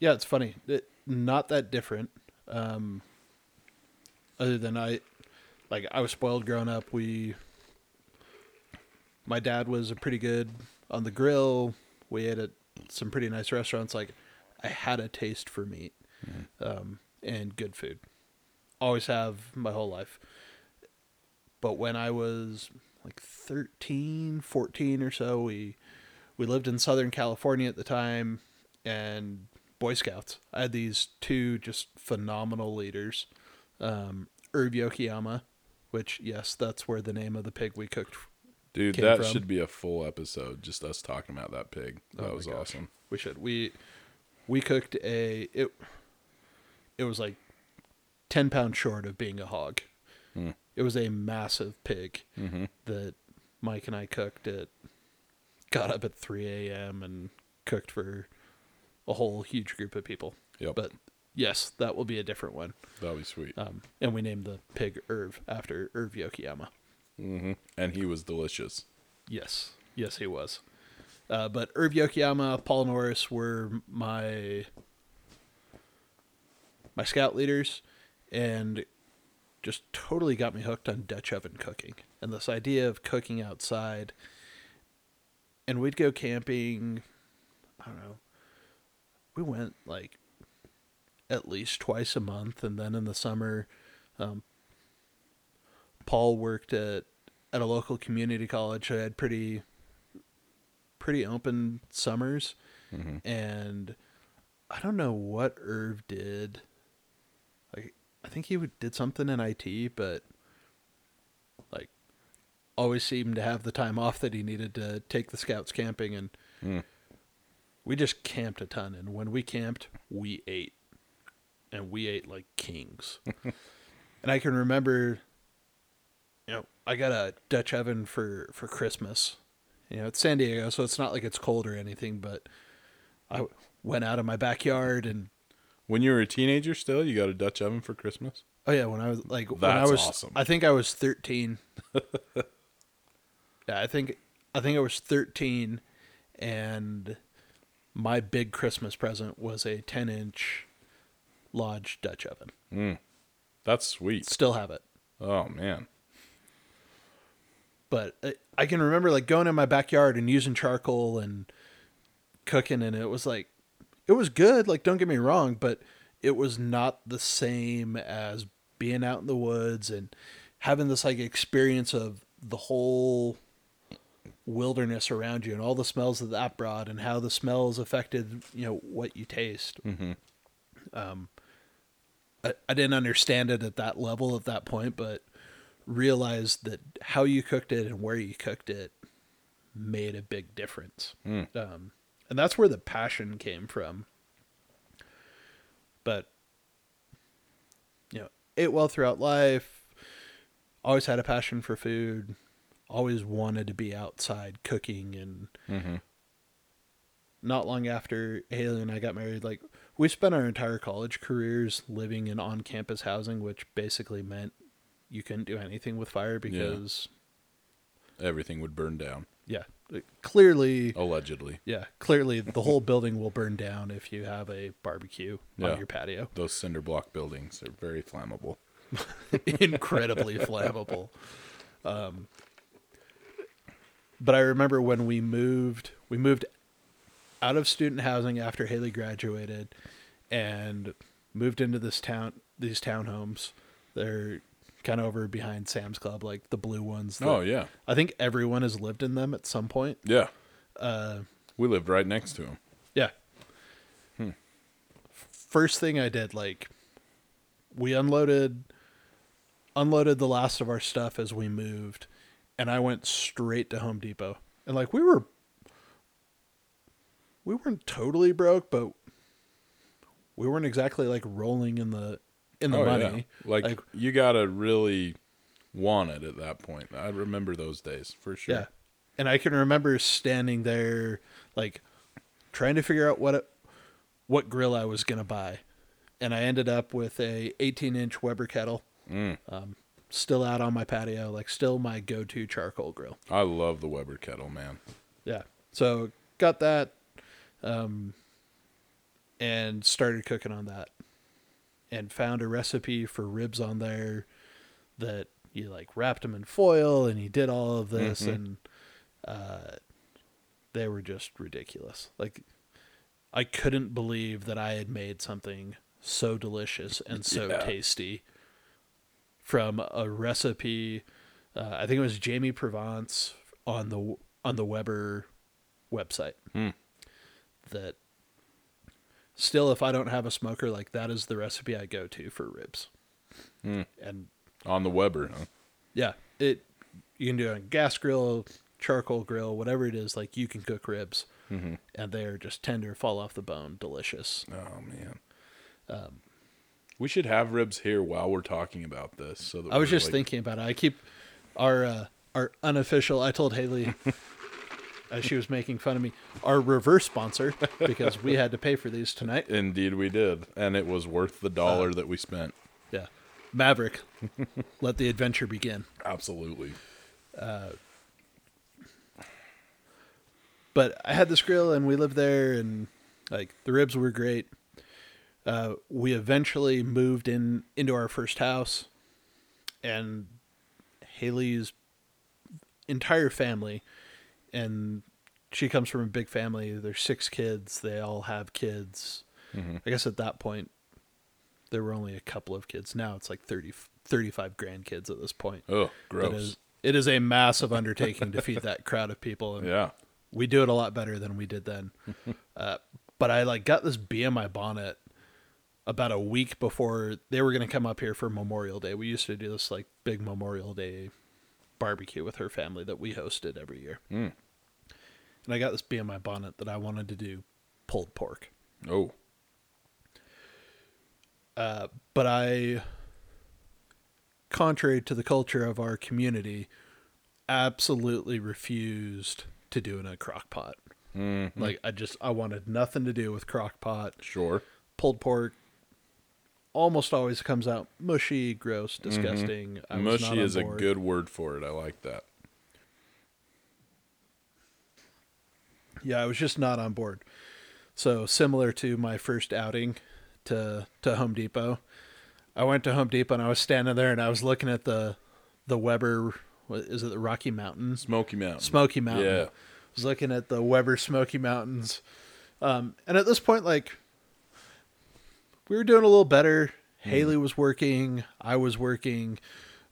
[SPEAKER 1] yeah, it's funny. It, not that different. Um, other than I, like I was spoiled growing up. We, my dad was a pretty good on the grill. We ate at some pretty nice restaurants. Like, I had a taste for meat um, and good food. Always have my whole life. But when I was like 13, 14 or so, we we lived in Southern California at the time and Boy Scouts. I had these two just phenomenal leaders. Um, Irv Yokoyama, which yes, that's where the name of the pig we cooked
[SPEAKER 2] Dude, that
[SPEAKER 1] from.
[SPEAKER 2] should be a full episode, just us talking about that pig. That
[SPEAKER 1] Oh
[SPEAKER 2] was
[SPEAKER 1] gosh.
[SPEAKER 2] awesome.
[SPEAKER 1] We should. We we cooked a it. It was like ten pounds short of being a hog. It was a massive pig
[SPEAKER 2] Mm-hmm.
[SPEAKER 1] that Mike and I cooked. It got up at three a.m. and cooked for a whole huge group of people.
[SPEAKER 2] Yep,
[SPEAKER 1] But yes, that will be a different one.
[SPEAKER 2] that'll be sweet.
[SPEAKER 1] Um, and we named the pig Irv after Irv Yokoyama.
[SPEAKER 2] hmm And he was delicious.
[SPEAKER 1] Yes, yes, he was. Uh, but Irv Yokoyama, Paul Norris were my my scout leaders, and just totally got me hooked on Dutch oven cooking and this idea of cooking outside. And we'd go camping. I don't know. We went like at least twice a month, and then in the summer, um, Paul worked at at a local community college. I had pretty pretty open summers,
[SPEAKER 2] Mhm.
[SPEAKER 1] and I don't know what Irv did. I think he did something in IT, but like always seemed to have the time off that he needed to take the scouts camping, and
[SPEAKER 2] Mm.
[SPEAKER 1] we just camped a ton. And when we camped, we ate, and we ate like kings. (laughs) and I can remember, you know, I got a Dutch oven for for Christmas. You know, it's San Diego, so it's not like it's cold or anything. But I went out of my backyard and
[SPEAKER 2] When you were a teenager, still, you got a Dutch oven for Christmas.
[SPEAKER 1] oh yeah, when I was like when I
[SPEAKER 2] That's
[SPEAKER 1] was,
[SPEAKER 2] awesome.
[SPEAKER 1] I think I was thirteen. (laughs) yeah, I think I think I was thirteen, and my big Christmas present was a ten inch Lodge Dutch oven.
[SPEAKER 2] Mm. That's sweet.
[SPEAKER 1] Still have it.
[SPEAKER 2] Oh man.
[SPEAKER 1] but I, I can remember like going in my backyard and using charcoal and cooking and it was like it was good like don't get me wrong but it was not the same as being out in the woods and having this like experience of the whole wilderness around you and all the smells that that brought and how the smells affected you know what you taste
[SPEAKER 2] Mm-hmm.
[SPEAKER 1] I, I didn't understand it at that level at that point, but realized that how you cooked it and where you cooked it made a big difference.
[SPEAKER 2] Mm.
[SPEAKER 1] Um, and that's where the passion came from. But, you know, ate well throughout life, always had a passion for food, always wanted to be outside cooking and
[SPEAKER 2] Mm-hmm.
[SPEAKER 1] not long after Haley and I got married, like we spent our entire college careers living in on-campus housing, which basically meant you couldn't do anything with fire because,
[SPEAKER 2] Everything would burn down,
[SPEAKER 1] yeah, clearly,
[SPEAKER 2] allegedly.
[SPEAKER 1] yeah, clearly the whole building will burn down if you have a barbecue
[SPEAKER 2] Yeah.
[SPEAKER 1] on your patio.
[SPEAKER 2] Those cinder block buildings are very flammable. (laughs)
[SPEAKER 1] incredibly (laughs) flammable. Um, but I remember when we moved, we moved out of student housing after Haley graduated, and moved into this town, these townhomes. They're kind of over behind Sam's Club, like the blue ones. that-
[SPEAKER 2] Oh yeah,
[SPEAKER 1] I think everyone has lived in them at some point.
[SPEAKER 2] yeah.
[SPEAKER 1] Uh,
[SPEAKER 2] We lived right next to him.
[SPEAKER 1] yeah. First thing I did, like, we unloaded, unloaded the last of our stuff as we moved, and I went straight to Home Depot. And like we were, we weren't totally broke, but we weren't exactly like rolling in the in the
[SPEAKER 2] oh,
[SPEAKER 1] money.
[SPEAKER 2] yeah. Like,
[SPEAKER 1] Like-
[SPEAKER 2] you gotta really want it at that point. I remember those days for sure.
[SPEAKER 1] Yeah. And I can remember standing there like trying to figure out what it, what grill I was going to buy. And I ended up with a 18-inch Weber kettle.
[SPEAKER 2] Mm.
[SPEAKER 1] Um, still out on my patio, like still my go-to charcoal grill.
[SPEAKER 2] I love the Weber kettle, man.
[SPEAKER 1] Yeah. So got that um and started cooking on that. And found a recipe for ribs on there that you like wrapped them in foil and he did all of this
[SPEAKER 2] Mhm.
[SPEAKER 1] and uh they were just ridiculous. Like I couldn't believe that I had made something so delicious and so
[SPEAKER 2] Yeah.
[SPEAKER 1] tasty from a recipe. Uh, I think it was Jamie Purviance on the on the Weber website.
[SPEAKER 2] Hmm.
[SPEAKER 1] That still, if I don't have a smoker, like that is the recipe I go to for ribs.
[SPEAKER 2] Hmm.
[SPEAKER 1] And
[SPEAKER 2] On the Weber, huh?
[SPEAKER 1] yeah, it you can do it on a gas grill, charcoal grill, whatever it is. Like you can cook ribs,
[SPEAKER 2] Mm-hmm.
[SPEAKER 1] and they are just tender, fall off the bone, delicious.
[SPEAKER 2] Oh man.
[SPEAKER 1] Um,
[SPEAKER 2] we should have ribs here while we're talking about this. So that
[SPEAKER 1] I was just
[SPEAKER 2] like-
[SPEAKER 1] thinking about it. I keep our uh, our unofficial. I told Haley (laughs) as she was making fun of me, our reverse sponsor because we had to pay for these tonight. (laughs)
[SPEAKER 2] Indeed, we did, and it was worth the
[SPEAKER 1] Uh,
[SPEAKER 2] dollar that we spent.
[SPEAKER 1] Yeah, Maverick, (laughs) let the adventure begin.
[SPEAKER 2] Absolutely.
[SPEAKER 1] But I had this grill and we lived there and like the ribs were great. Uh, we eventually moved in into our first house and Haley's entire family and she comes from a big family. There's six kids. They all have kids. I guess at that point there were only a couple of kids. Now it's like 30, 35 grandkids at this point.
[SPEAKER 2] Oh, gross.
[SPEAKER 1] is, it is a massive undertaking to feed that crowd of people. And
[SPEAKER 2] Yeah.
[SPEAKER 1] we do it a lot better than we did then. (laughs) uh, but I like got this BMI bonnet about a week before they were going to come up here for Memorial Day. We used to do this like big Memorial Day barbecue with her family that we hosted every year.
[SPEAKER 2] Mm.
[SPEAKER 1] And I got this bee in my bonnet that I wanted to do pulled pork.
[SPEAKER 2] Oh.
[SPEAKER 1] Uh, but I, contrary to the culture of our community, absolutely refused to do it in a crock pot.
[SPEAKER 2] Mm,
[SPEAKER 1] Like I just I wanted nothing to do with crock pot.
[SPEAKER 2] sure.
[SPEAKER 1] Pulled pork almost always comes out mushy, gross, disgusting. I was not
[SPEAKER 2] Mushy is a good word for it. I like that.
[SPEAKER 1] Yeah, I was just not on board. So similar to my first outing to to Home Depot, I went to Home Depot and I was standing there and I was looking at the the Weber. What is it? The Rocky Mountains,
[SPEAKER 2] Smoky Mountain.
[SPEAKER 1] Smoky Mountain.
[SPEAKER 2] Yeah.
[SPEAKER 1] I was looking at the Weber Smoky Mountains, um, and at this point, like we were doing a little better. Haley was working. I was working.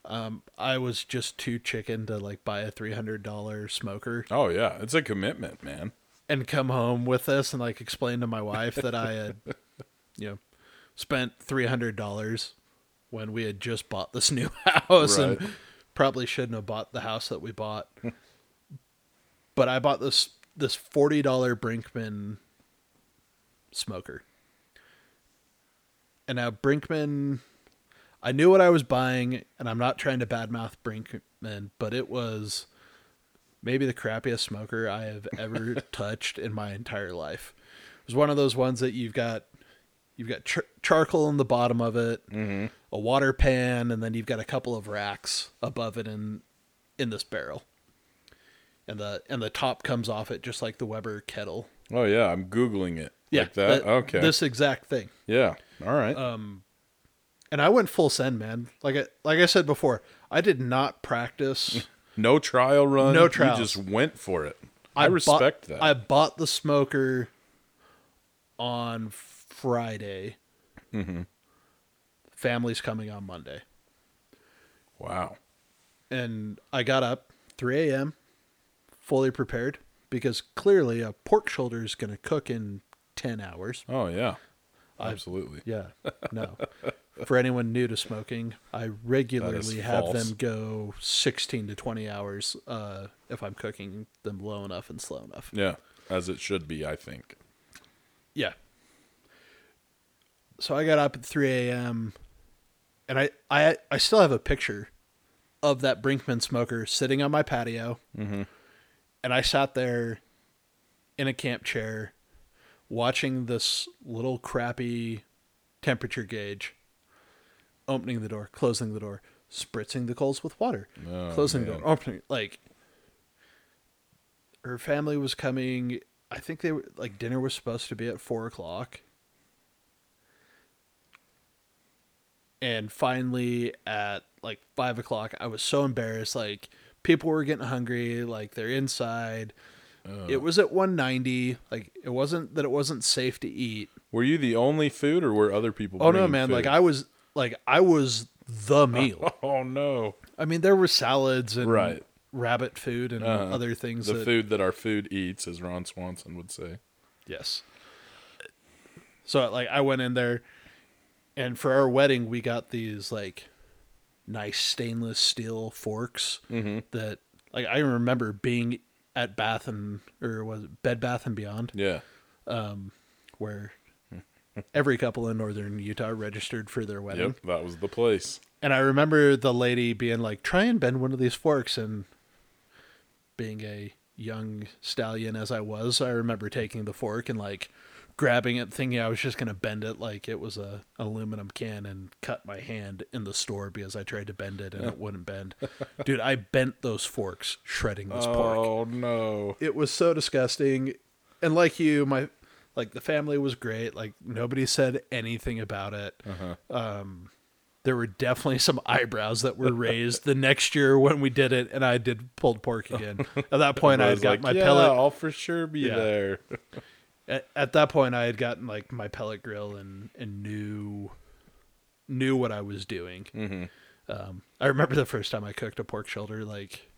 [SPEAKER 1] Um, I was just too chicken to like buy a three hundred dollar smoker
[SPEAKER 2] Oh yeah, it's a commitment, man.
[SPEAKER 1] and come home with this and like explain to my wife that I had, (laughs) you know, spent three hundred dollars when we had just bought this new (laughs) house
[SPEAKER 2] Right.
[SPEAKER 1] and probably shouldn't have bought the house that we bought. but I bought this this forty dollar Brinkmann smoker. And now Brinkmann I knew what I was buying, and I'm not trying to badmouth Brinkmann, but it was maybe the crappiest smoker I have ever (laughs) touched in my entire life. It was one of those ones that you've got you've got char- charcoal in the bottom of it, mm-hmm. a water pan, and then you've got a couple of racks above it in in this barrel. And the and the top comes off it just like the Weber kettle.
[SPEAKER 2] Oh yeah, I'm googling it.
[SPEAKER 1] Yeah,
[SPEAKER 2] like that.
[SPEAKER 1] that-
[SPEAKER 2] okay.
[SPEAKER 1] This exact thing.
[SPEAKER 2] yeah. All right.
[SPEAKER 1] Um, and I went full send, man. Like I like I said before, I did not practice. (laughs)
[SPEAKER 2] no trial run.
[SPEAKER 1] no trial.
[SPEAKER 2] You just went for it. I,
[SPEAKER 1] bought-
[SPEAKER 2] respect that.
[SPEAKER 1] I bought the smoker on Friday.
[SPEAKER 2] Mm-hmm.
[SPEAKER 1] Family's coming on Monday,
[SPEAKER 2] wow.
[SPEAKER 1] and I got up 3 a.m. fully prepared because clearly a pork shoulder is going to cook in 10 hours.
[SPEAKER 2] Oh yeah.
[SPEAKER 1] I-
[SPEAKER 2] Absolutely.
[SPEAKER 1] Yeah, (laughs) no. For anyone new to smoking, I regularly have
[SPEAKER 2] false.
[SPEAKER 1] them go 16 to 20 hours uh, if I'm cooking them low enough and slow enough.
[SPEAKER 2] Yeah. As it should be, I think.
[SPEAKER 1] Yeah. So I got up at 3 a.m. and I, I, I still have a picture of that Brinkmann smoker sitting on my patio.
[SPEAKER 2] Mm-hmm.
[SPEAKER 1] And I sat there in a camp chair watching this little crappy temperature gauge opening the door, closing the door, spritzing the coals with water,
[SPEAKER 2] Oh,
[SPEAKER 1] closing the door, opening like her family was coming. I think they were like dinner was supposed to be at four o'clock. And finally at like five o'clock, I was so embarrassed. Like people were getting hungry, like they're inside. It was at 190. Like it wasn't that it wasn't safe to eat.
[SPEAKER 2] Were you the only food, or were other people?
[SPEAKER 1] Oh no, man!
[SPEAKER 2] food?
[SPEAKER 1] Like I was like I was the (laughs) meal.
[SPEAKER 2] Oh no!
[SPEAKER 1] I mean, there were salads and
[SPEAKER 2] Right.
[SPEAKER 1] rabbit food and
[SPEAKER 2] Uh-huh.
[SPEAKER 1] other things.
[SPEAKER 2] The
[SPEAKER 1] that,
[SPEAKER 2] food that our food eats, as Ron Swanson would say.
[SPEAKER 1] Yes. So like I went in there and for our wedding we got these like nice stainless steel forks
[SPEAKER 2] Mm-hmm.
[SPEAKER 1] that like I remember being at Bath and or was it Bed Bath and Beyond
[SPEAKER 2] Yeah.
[SPEAKER 1] Um, where every couple in northern Utah registered for their wedding.
[SPEAKER 2] Yep. That was the place.
[SPEAKER 1] And I remember the lady being like, try and bend one of these forks. And being a young stallion as I was, I remember taking the fork and like grabbing it, thinking I was just going to bend it like it was a aluminum can and cut my hand in the store because I tried to bend it and it (laughs) wouldn't bend. Dude, I bent those forks shredding this pork
[SPEAKER 2] Oh no!
[SPEAKER 1] it was so disgusting and like you my like the family was great like nobody said anything about it um there were definitely some eyebrows that were raised the next year when we did it and i did pulled pork again (laughs) at that point i had
[SPEAKER 2] was
[SPEAKER 1] got
[SPEAKER 2] like,
[SPEAKER 1] my
[SPEAKER 2] yeah,
[SPEAKER 1] pellet
[SPEAKER 2] I'll for sure be
[SPEAKER 1] Yeah.
[SPEAKER 2] there.
[SPEAKER 1] At, at that point i had gotten like my pellet grill and and knew knew what i was doing
[SPEAKER 2] Mm-hmm.
[SPEAKER 1] um i remember the first time i cooked a pork shoulder like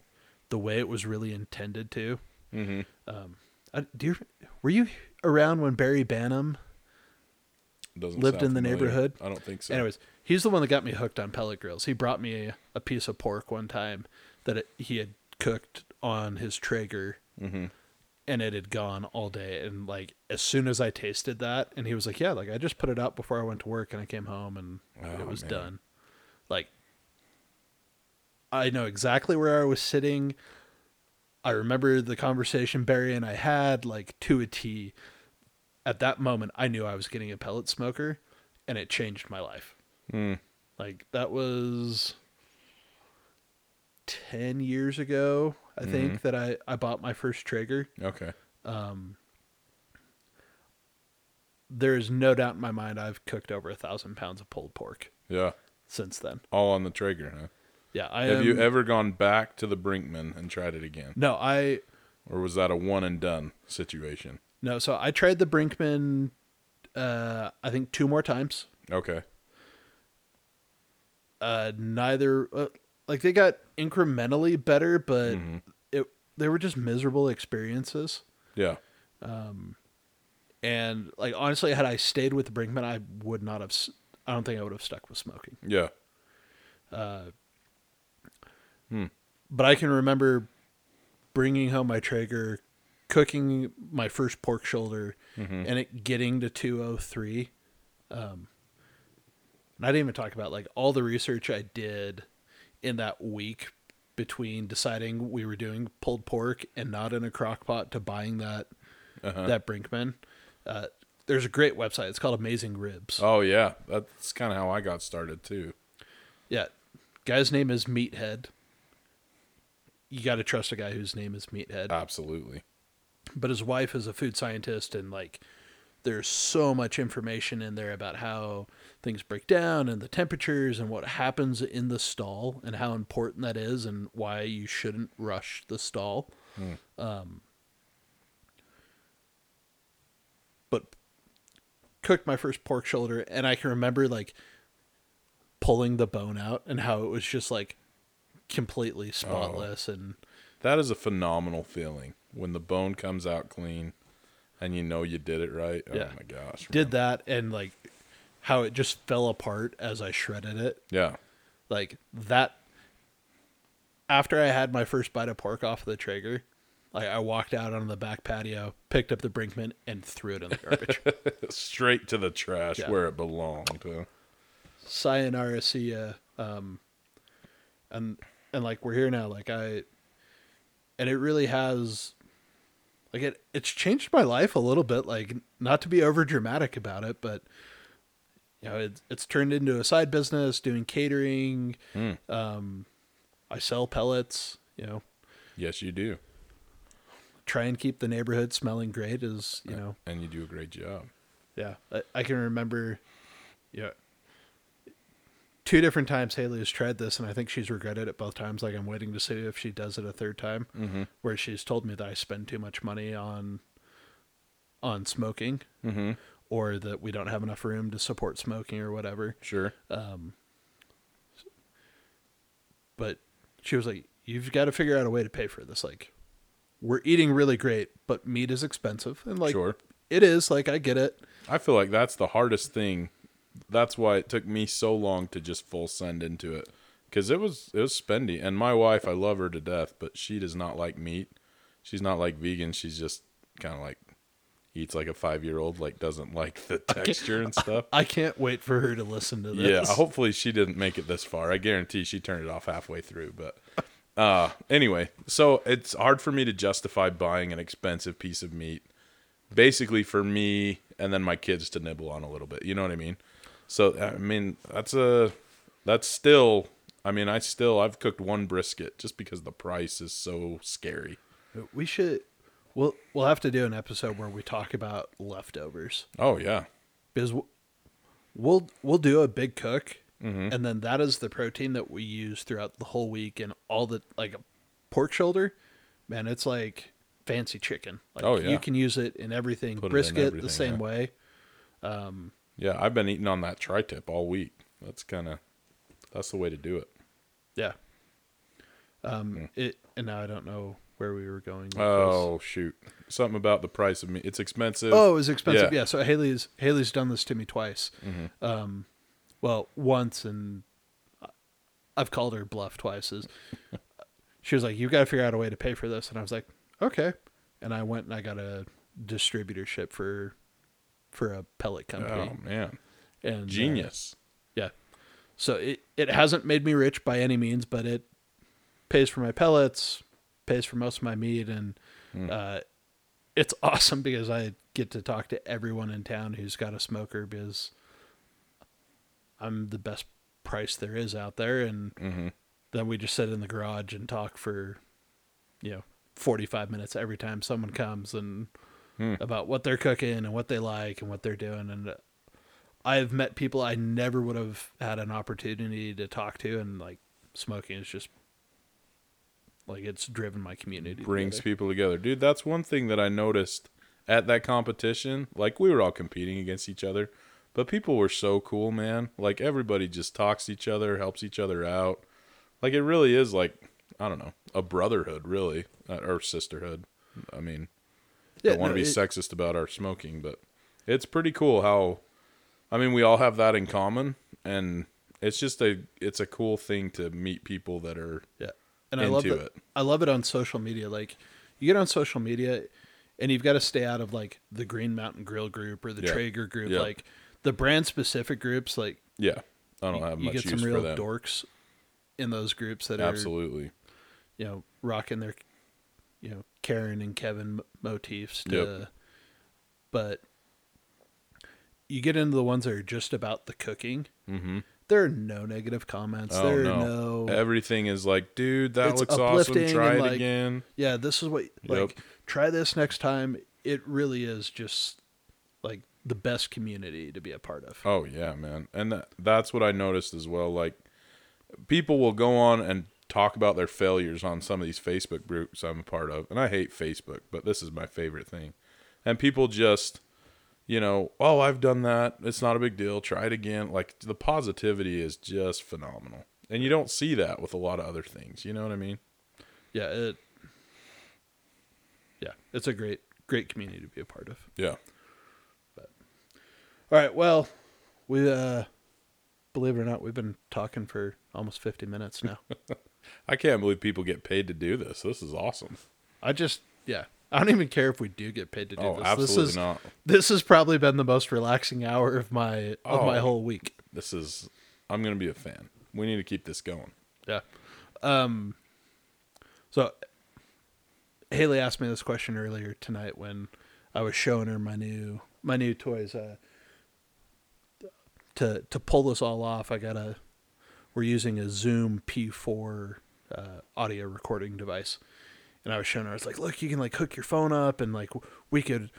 [SPEAKER 1] the way it was really intended to
[SPEAKER 2] Mm-hmm.
[SPEAKER 1] Um, I, do you, were you around when Barry Banham?
[SPEAKER 2] Doesn't
[SPEAKER 1] Lived in the
[SPEAKER 2] familiar.
[SPEAKER 1] neighborhood?
[SPEAKER 2] I don't think so.
[SPEAKER 1] Anyways, he's the one that got me hooked on pellet grills. He brought me a, a piece of pork one time that it, he had cooked on his Traeger,
[SPEAKER 2] Mm-hmm.
[SPEAKER 1] And it had gone all day. And like as soon as I tasted that, and he was like, "Yeah, like I just put it out before I went to work, and I came home and
[SPEAKER 2] Oh,
[SPEAKER 1] it was
[SPEAKER 2] man.
[SPEAKER 1] done." Like I know exactly where I was sitting. I remember the conversation Barry and I had like to a T. At that moment, I knew I was getting a pellet smoker, and it changed my life.
[SPEAKER 2] Mm.
[SPEAKER 1] Like that was ten years ago, I think, that I I bought my first Traeger.
[SPEAKER 2] Okay. Um.
[SPEAKER 1] There is no doubt in my mind I've cooked over a thousand pounds of pulled pork
[SPEAKER 2] Yeah.
[SPEAKER 1] since then.
[SPEAKER 2] All on the Traeger, huh?
[SPEAKER 1] Yeah, I
[SPEAKER 2] Have
[SPEAKER 1] am,
[SPEAKER 2] you ever gone back to the Brinkmann and tried it again,
[SPEAKER 1] No, I
[SPEAKER 2] or was that a one and done situation?
[SPEAKER 1] no. So I tried the Brinkmann. Uh, I think two more times.
[SPEAKER 2] Okay.
[SPEAKER 1] Uh, neither uh, like they got incrementally better, but
[SPEAKER 2] Mm-hmm.
[SPEAKER 1] it they were just miserable experiences.
[SPEAKER 2] Yeah.
[SPEAKER 1] Um, And like honestly, had I stayed with Brinkmann, I would not have. I don't think I would have stuck with smoking.
[SPEAKER 2] Yeah. Uh. Hmm.
[SPEAKER 1] But I can remember bringing home my Traeger, cooking my first pork shoulder, and it getting to 203. Um, and I didn't even talk about like all the research I did in that week between deciding we were doing pulled pork and not in a crock pot to buying that that Brinkmann. Uh, there's a great website. It's called Amazing Ribs.
[SPEAKER 2] Oh yeah. That's kind of how I got started too.
[SPEAKER 1] Yeah. Guy's name is Meathead. You got to trust a guy whose name is Meathead.
[SPEAKER 2] Absolutely.
[SPEAKER 1] But his wife is a food scientist, and like, there's so much information in there about how things break down and the temperatures and what happens in the stall and how important that is and why you shouldn't rush the stall. Um, but cooked my first pork shoulder, and I can remember like pulling the bone out and how it was just like completely spotless and
[SPEAKER 2] That is a phenomenal feeling when the bone comes out clean, and you know you did it right.
[SPEAKER 1] Yeah.
[SPEAKER 2] Oh my gosh.
[SPEAKER 1] did that and like how it just fell apart as I shredded it.
[SPEAKER 2] Yeah.
[SPEAKER 1] Like that after I had my first bite of pork off of the Traeger, like I walked out on the back patio, picked up the Brinkmann and threw it in the garbage. (laughs)
[SPEAKER 2] Straight to the trash
[SPEAKER 1] Yeah.
[SPEAKER 2] where it belonged. Huh?
[SPEAKER 1] Sayonara, see ya. Um and and like we're here now, like I and it really has like it it's changed my life a little bit, like not to be over dramatic about it, but you know, it's it's turned into a side business doing catering.
[SPEAKER 2] Hmm.
[SPEAKER 1] Um I sell pellets, you know,
[SPEAKER 2] Yes, you do.
[SPEAKER 1] try and keep the neighborhood smelling great is, you know,
[SPEAKER 2] And you do a great job.
[SPEAKER 1] Yeah, I, I can remember, yeah, two different times Haley has tried this, and I think she's regretted it both times. Like I'm waiting to see if she does it a third time,
[SPEAKER 2] Mm-hmm.
[SPEAKER 1] where she's told me that I spend too much money on on smoking,
[SPEAKER 2] Mm-hmm.
[SPEAKER 1] Or that we don't have enough room to support smoking or whatever.
[SPEAKER 2] Sure.
[SPEAKER 1] Um, but she was like, "You've got to figure out a way to pay for this. Like, we're eating really great, but meat is expensive, and like
[SPEAKER 2] Sure.
[SPEAKER 1] it is. Like I get it.
[SPEAKER 2] I feel like that's the hardest thing. That's why it took me so long to just full send into it because it was it was spendy. And my wife, I love her to death, but she does not like meat. She's not like vegan. She's just kind of like eats like a five year old. Like doesn't like the texture and stuff.
[SPEAKER 1] I can't wait for her to listen to this.
[SPEAKER 2] Yeah, hopefully she didn't make it this far. I guarantee she turned it off halfway through. But uh, anyway, so it's hard for me to justify buying an expensive piece of meat, basically for me and then my kids to nibble on a little bit. You know what I mean? So I mean that's a that's still. I mean, I still I've cooked one brisket just because the price is so scary.
[SPEAKER 1] We should. We'll we'll have to do an episode where we talk about leftovers
[SPEAKER 2] Oh yeah,
[SPEAKER 1] because we'll we'll, we'll do a big cook,
[SPEAKER 2] Mm-hmm.
[SPEAKER 1] and then that is the protein that we use throughout the whole week, and all the like a pork shoulder, man, it's like fancy chicken. Like,
[SPEAKER 2] Oh, yeah.
[SPEAKER 1] you can use it in everything.
[SPEAKER 2] Put it in
[SPEAKER 1] Brisket
[SPEAKER 2] everything,
[SPEAKER 1] the same
[SPEAKER 2] yeah.
[SPEAKER 1] way.
[SPEAKER 2] yeah. I've been eating on that tri-tip all week. That's kind of that's the way to do it.
[SPEAKER 1] Yeah. Um. It and now I don't know where we were going. with this.
[SPEAKER 2] Oh shoot, something about the price of meat. It's expensive.
[SPEAKER 1] Oh, it was expensive.
[SPEAKER 2] Yeah. Mm-hmm.
[SPEAKER 1] Yeah. So Haley's Haley's done this to me twice. Um, well, once, and I've called her bluff twice. Is (laughs) she was like, "You got to figure out a way to pay for this," and I was like, "Okay." And I went and I got a distributorship for for a pellet company.
[SPEAKER 2] Oh man,
[SPEAKER 1] and uh,
[SPEAKER 2] genius.
[SPEAKER 1] yeah. So it it hasn't made me rich by any means, but it pays for my pellets, pays for most of my meat, and
[SPEAKER 2] Hmm.
[SPEAKER 1] uh, it's (laughs) awesome because I get to talk to everyone in town who's got a smoker because I'm the best price there is out there, and
[SPEAKER 2] Mhm.
[SPEAKER 1] then we just sit in the garage and talk for you know 45 minutes every time someone comes and
[SPEAKER 2] Hmm.
[SPEAKER 1] about what they're cooking and what they like and what they're doing and uh, I've met people I never would have had an opportunity to talk to, and like smoking is just like it's driven my community.
[SPEAKER 2] Brings
[SPEAKER 1] together.
[SPEAKER 2] people together, dude. That's one thing that I noticed at that competition. Like we were all competing against each other, but people were so cool, man. Like everybody just talks to each other, helps each other out. Like it really is like I don't know a brotherhood, really, uh, or sisterhood. I mean,
[SPEAKER 1] Yeah,
[SPEAKER 2] don't want to
[SPEAKER 1] no,
[SPEAKER 2] be
[SPEAKER 1] it-
[SPEAKER 2] sexist about our smoking, but it's pretty cool how I mean we all have that in common and it's just a it's a cool thing to meet people that are
[SPEAKER 1] Yeah, and I love it.
[SPEAKER 2] it.
[SPEAKER 1] I love it on social media. Like you get on social media, and you've got to stay out of like the Green Mountain Grill group or the
[SPEAKER 2] Yeah.
[SPEAKER 1] Traeger group.
[SPEAKER 2] Yeah.
[SPEAKER 1] Like the brand specific groups, like
[SPEAKER 2] yeah. I don't have
[SPEAKER 1] you
[SPEAKER 2] much
[SPEAKER 1] get
[SPEAKER 2] use
[SPEAKER 1] some real dorks in those groups that are
[SPEAKER 2] Absolutely.
[SPEAKER 1] you know rocking their you know Karen and Kevin motifs. To,
[SPEAKER 2] Yep.
[SPEAKER 1] But you get into the ones that are just about the cooking.
[SPEAKER 2] Mm-hmm.
[SPEAKER 1] There are no negative comments.
[SPEAKER 2] Oh
[SPEAKER 1] there are no
[SPEAKER 2] Everything is like, dude, that
[SPEAKER 1] It's
[SPEAKER 2] looks awesome. Try it
[SPEAKER 1] like,
[SPEAKER 2] again.
[SPEAKER 1] yeah. This is what like try this next time. It really is just like the best community to be a part of.
[SPEAKER 2] Oh yeah, man. And that, that's what I noticed as well. Like people will go on and talk about their failures on some of these Facebook groups I'm a part of. And I hate Facebook, but this is my favorite thing. And people just you know, oh, I've done that. It's not a big deal. Try it again. Like the positivity is just phenomenal. And you don't see that with a lot of other things. You know what I mean?
[SPEAKER 1] Yeah. It. Yeah, it's a great great community to be a part of.
[SPEAKER 2] Yeah.
[SPEAKER 1] But, All right. Well, we uh believe it or not, we've been talking for almost 50 minutes now. (laughs)
[SPEAKER 2] I can't believe people get paid to do this. This is awesome.
[SPEAKER 1] I just yeah. I don't even care if we do get paid to do
[SPEAKER 2] Oh,
[SPEAKER 1] this.
[SPEAKER 2] absolutely
[SPEAKER 1] this is
[SPEAKER 2] not.
[SPEAKER 1] this has probably been the most relaxing hour of my of my
[SPEAKER 2] Oh.
[SPEAKER 1] whole week.
[SPEAKER 2] This is I'm going to be a fan. We need to keep this going.
[SPEAKER 1] Yeah. Um so Haley asked me this question earlier tonight when I was showing her my new my new toys uh to to pull this all off, I got a we're using a Zoom P4 uh, audio recording device. And I was showing her I was like, "Look, you can like hook your phone up and like we could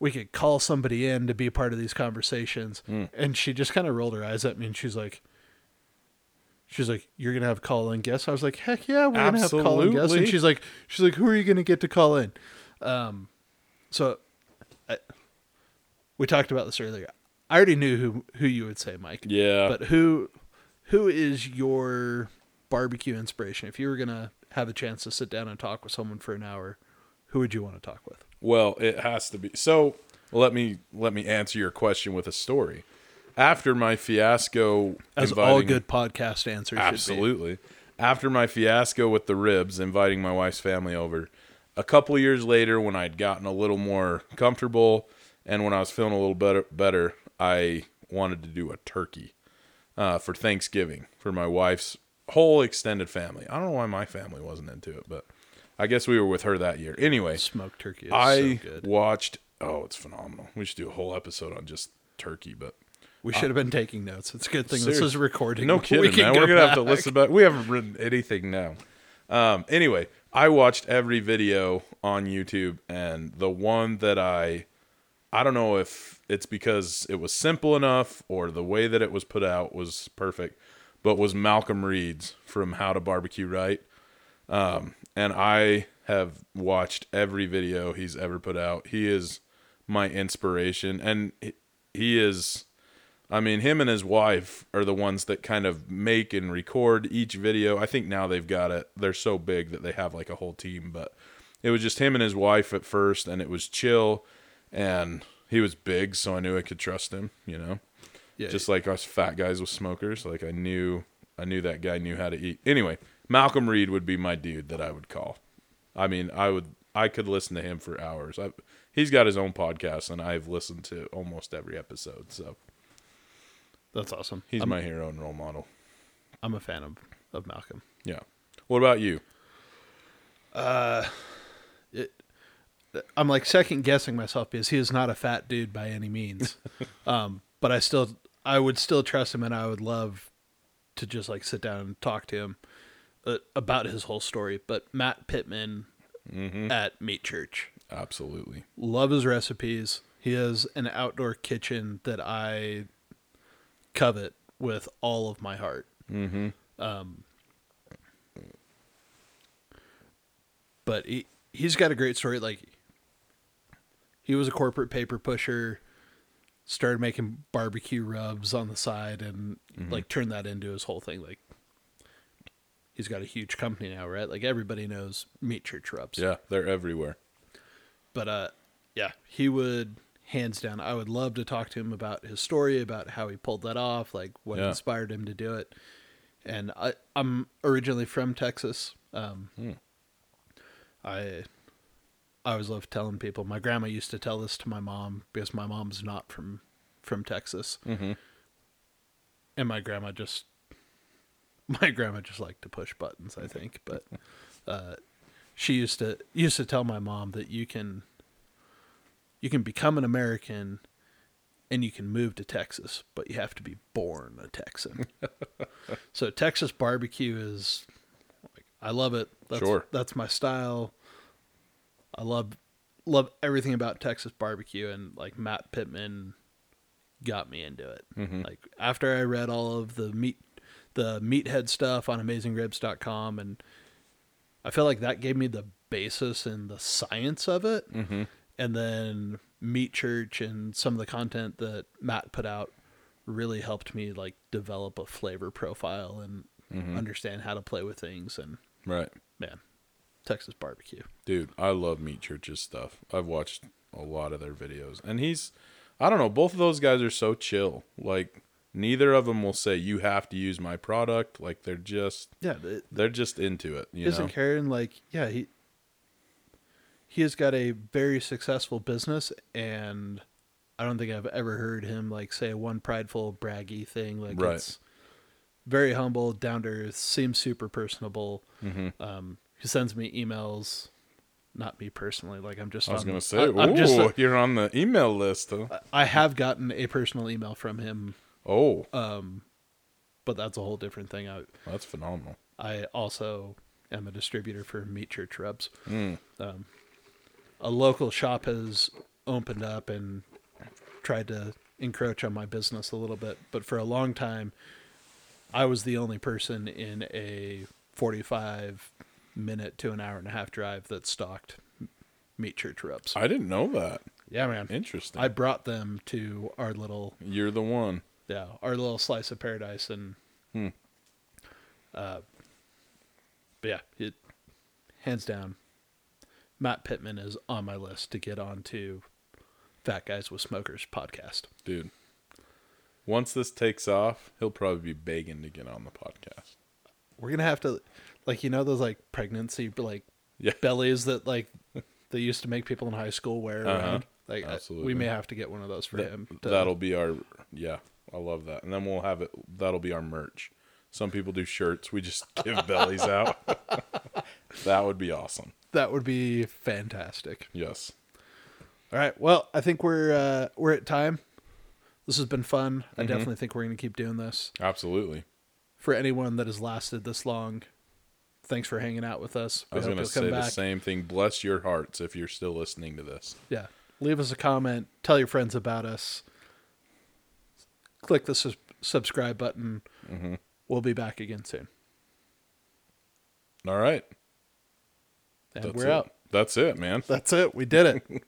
[SPEAKER 1] we could call somebody in to be a part of these conversations." And she just kind of rolled her eyes at me and she's like, she's like, "You're gonna have call in guests." I was like, "Heck yeah, we're gonna have call in guests." And she's like, "She's like, who are you gonna get to call in?" Um, so I, we talked about this earlier. I already knew who who you would say, Mike.
[SPEAKER 2] Yeah.
[SPEAKER 1] But who who is your barbecue inspiration? If you were gonna have a chance to sit down and talk with someone for an hour, who would you want to talk with?
[SPEAKER 2] Well, it has to be. So let me let me answer your question with a story. After my fiasco,
[SPEAKER 1] As all good podcast answers should be.
[SPEAKER 2] absolutely. After my fiasco with the ribs, inviting my wife's family over, a couple of years later, when I'd gotten a little more comfortable and when I was feeling a little better, better, I wanted to do a turkey uh, for Thanksgiving for my wife's whole extended family. I don't know why my family wasn't into it, but I guess we were with her that year. Anyway,
[SPEAKER 1] Smoked turkey is
[SPEAKER 2] I
[SPEAKER 1] so good.
[SPEAKER 2] watched. Oh, it's phenomenal. We should do a whole episode on just turkey, but
[SPEAKER 1] We should have been taking notes. It's a good thing this is recording.
[SPEAKER 2] no
[SPEAKER 1] We
[SPEAKER 2] kidding,
[SPEAKER 1] can
[SPEAKER 2] man.
[SPEAKER 1] go
[SPEAKER 2] We're gonna have to listen back. We haven't written anything now. Um, anyway, I watched every video on YouTube, and the one that I, I don't know if it's because it was simple enough or the way that it was put out was perfect, but was Malcolm Reed's from How to Barbecue Right. Um, and I have watched every video he's ever put out. He is my inspiration, and he- he is. I mean, him and his wife are the ones that kind of make and record each video. I think now they've got it. They're so big that they have like a whole team, but it was just him and his wife at first, and it was chill, and he was big, so I knew I could trust him. You know,
[SPEAKER 1] Yeah,
[SPEAKER 2] just like us fat guys with smokers. Like I knew, I knew that guy knew how to eat. Anyway, Malcolm Reed would be my dude that I would call. I mean, I would, I could listen to him for hours. I, he's got his own podcast, and I've listened to almost every episode. So
[SPEAKER 1] that's awesome.
[SPEAKER 2] he's
[SPEAKER 1] I'm,
[SPEAKER 2] my hero and role model.
[SPEAKER 1] I'm a fan of of Malcolm.
[SPEAKER 2] Yeah. What about you?
[SPEAKER 1] Uh, it, I'm like second guessing myself because he is not a fat dude by any means. (laughs) um, but I still, I would still trust him, and I would love to just like sit down and talk to him uh, about his whole story. But Matt Pittman at Meat Church,
[SPEAKER 2] Absolutely.
[SPEAKER 1] love his recipes. He has an outdoor kitchen that I covet with all of my heart.
[SPEAKER 2] Mm-hmm.
[SPEAKER 1] Um, but he he's got a great story. Like he was a corporate paper pusher, started making barbecue rubs on the side, and like turned that into his whole thing. Like he's got a huge company now, right? Like everybody knows Meat Church rubs.
[SPEAKER 2] Yeah, they're everywhere.
[SPEAKER 1] But uh, yeah, he would hands down. I would love to talk to him about his story, about how he pulled that off, like what
[SPEAKER 2] Yeah.
[SPEAKER 1] inspired him to do it. And I, I'm originally from Texas. Um,
[SPEAKER 2] Hmm.
[SPEAKER 1] I I always love telling people. My grandma used to tell this to my mom because my mom's not from from Texas,
[SPEAKER 2] Mm-hmm.
[SPEAKER 1] and my grandma just (laughs) my grandma just liked to push buttons. I think, but (laughs) uh, she used to used to tell my mom that you can you can become an American and you can move to Texas, but you have to be born a Texan. (laughs) so Texas barbecue is like I love it. That's,
[SPEAKER 2] Sure.
[SPEAKER 1] that's my style. I love love everything about Texas barbecue and like Matt Pittman got me into it.
[SPEAKER 2] Mhm.
[SPEAKER 1] Like after I read all of the meat the meathead stuff on amazingribs.com and I feel like that gave me the basis and the science of it.
[SPEAKER 2] Mm-hmm.
[SPEAKER 1] And then Meat Church and some of the content that Matt put out really helped me like develop a flavor profile and
[SPEAKER 2] Mm-hmm.
[SPEAKER 1] understand how to play with things and
[SPEAKER 2] Right.
[SPEAKER 1] man, Texas barbecue.
[SPEAKER 2] Dude, I love Meat Church's stuff. I've watched a lot of their videos. And he's I don't know, both of those guys are so chill. Like neither of them will say you have to use my product. Like they're just
[SPEAKER 1] Yeah, it
[SPEAKER 2] they're just into it, you
[SPEAKER 1] isn't
[SPEAKER 2] know.
[SPEAKER 1] caring like yeah, he he has got a very successful business and I don't think I've ever heard him like say one prideful braggy thing like
[SPEAKER 2] Right.
[SPEAKER 1] it's very humble, down to earth, seems super personable.
[SPEAKER 2] Mhm.
[SPEAKER 1] Um, he sends me emails, not me personally. Like I'm just.
[SPEAKER 2] I was
[SPEAKER 1] on
[SPEAKER 2] gonna say,
[SPEAKER 1] I, I'm just.
[SPEAKER 2] ooh, you're on the email list, huh?
[SPEAKER 1] I have gotten a personal email from him,
[SPEAKER 2] Oh,
[SPEAKER 1] um, but that's a whole different thing. I
[SPEAKER 2] that's phenomenal.
[SPEAKER 1] I also am a distributor for Meat Church Rubs.
[SPEAKER 2] Mm.
[SPEAKER 1] Um, a local shop has opened up and tried to encroach on my business a little bit, but for a long time, I was the only person in a 45 minute to an hour and a half drive that stocked meat church ribs.
[SPEAKER 2] I didn't know that.
[SPEAKER 1] yeah, man.
[SPEAKER 2] Interesting.
[SPEAKER 1] I brought them to our little
[SPEAKER 2] You're the one.
[SPEAKER 1] yeah, our little slice of paradise and
[SPEAKER 2] Hmm.
[SPEAKER 1] uh but yeah, it hands down Matt Pittman is on my list to get onto Fat Guys with Smokers podcast.
[SPEAKER 2] Dude. Once this takes off, he'll probably be begging to get on the podcast.
[SPEAKER 1] We're gonna have to like you know those like pregnancy like
[SPEAKER 2] Yeah. (laughs)
[SPEAKER 1] bellies that like they used to make people in high school wear
[SPEAKER 2] Uh-huh.
[SPEAKER 1] around. Like I-
[SPEAKER 2] Absolutely.
[SPEAKER 1] we may have to get one of those for
[SPEAKER 2] That-
[SPEAKER 1] him. to-
[SPEAKER 2] that'll be our yeah, I love that. And then we'll have it that'll be our merch. Some people do shirts, we just (laughs) give bellies out. (laughs) that would be awesome.
[SPEAKER 1] that would be fantastic.
[SPEAKER 2] Yes.
[SPEAKER 1] All right. Well, I think we're uh, we're at time. This has been fun. I
[SPEAKER 2] Mm-hmm.
[SPEAKER 1] definitely think we're going to keep doing this.
[SPEAKER 2] Absolutely.
[SPEAKER 1] For anyone that has lasted this long, thanks for hanging out with us.
[SPEAKER 2] I was going to say the
[SPEAKER 1] back.
[SPEAKER 2] same thing. Bless your hearts if you're still listening to this.
[SPEAKER 1] Yeah. Leave us a comment. Tell your friends about us. Click the sus- subscribe button.
[SPEAKER 2] Mm-hmm.
[SPEAKER 1] We'll be back again soon.
[SPEAKER 2] All right.
[SPEAKER 1] And
[SPEAKER 2] That's
[SPEAKER 1] we're
[SPEAKER 2] it.
[SPEAKER 1] out.
[SPEAKER 2] That's it, man.
[SPEAKER 1] That's it. We did it. (laughs)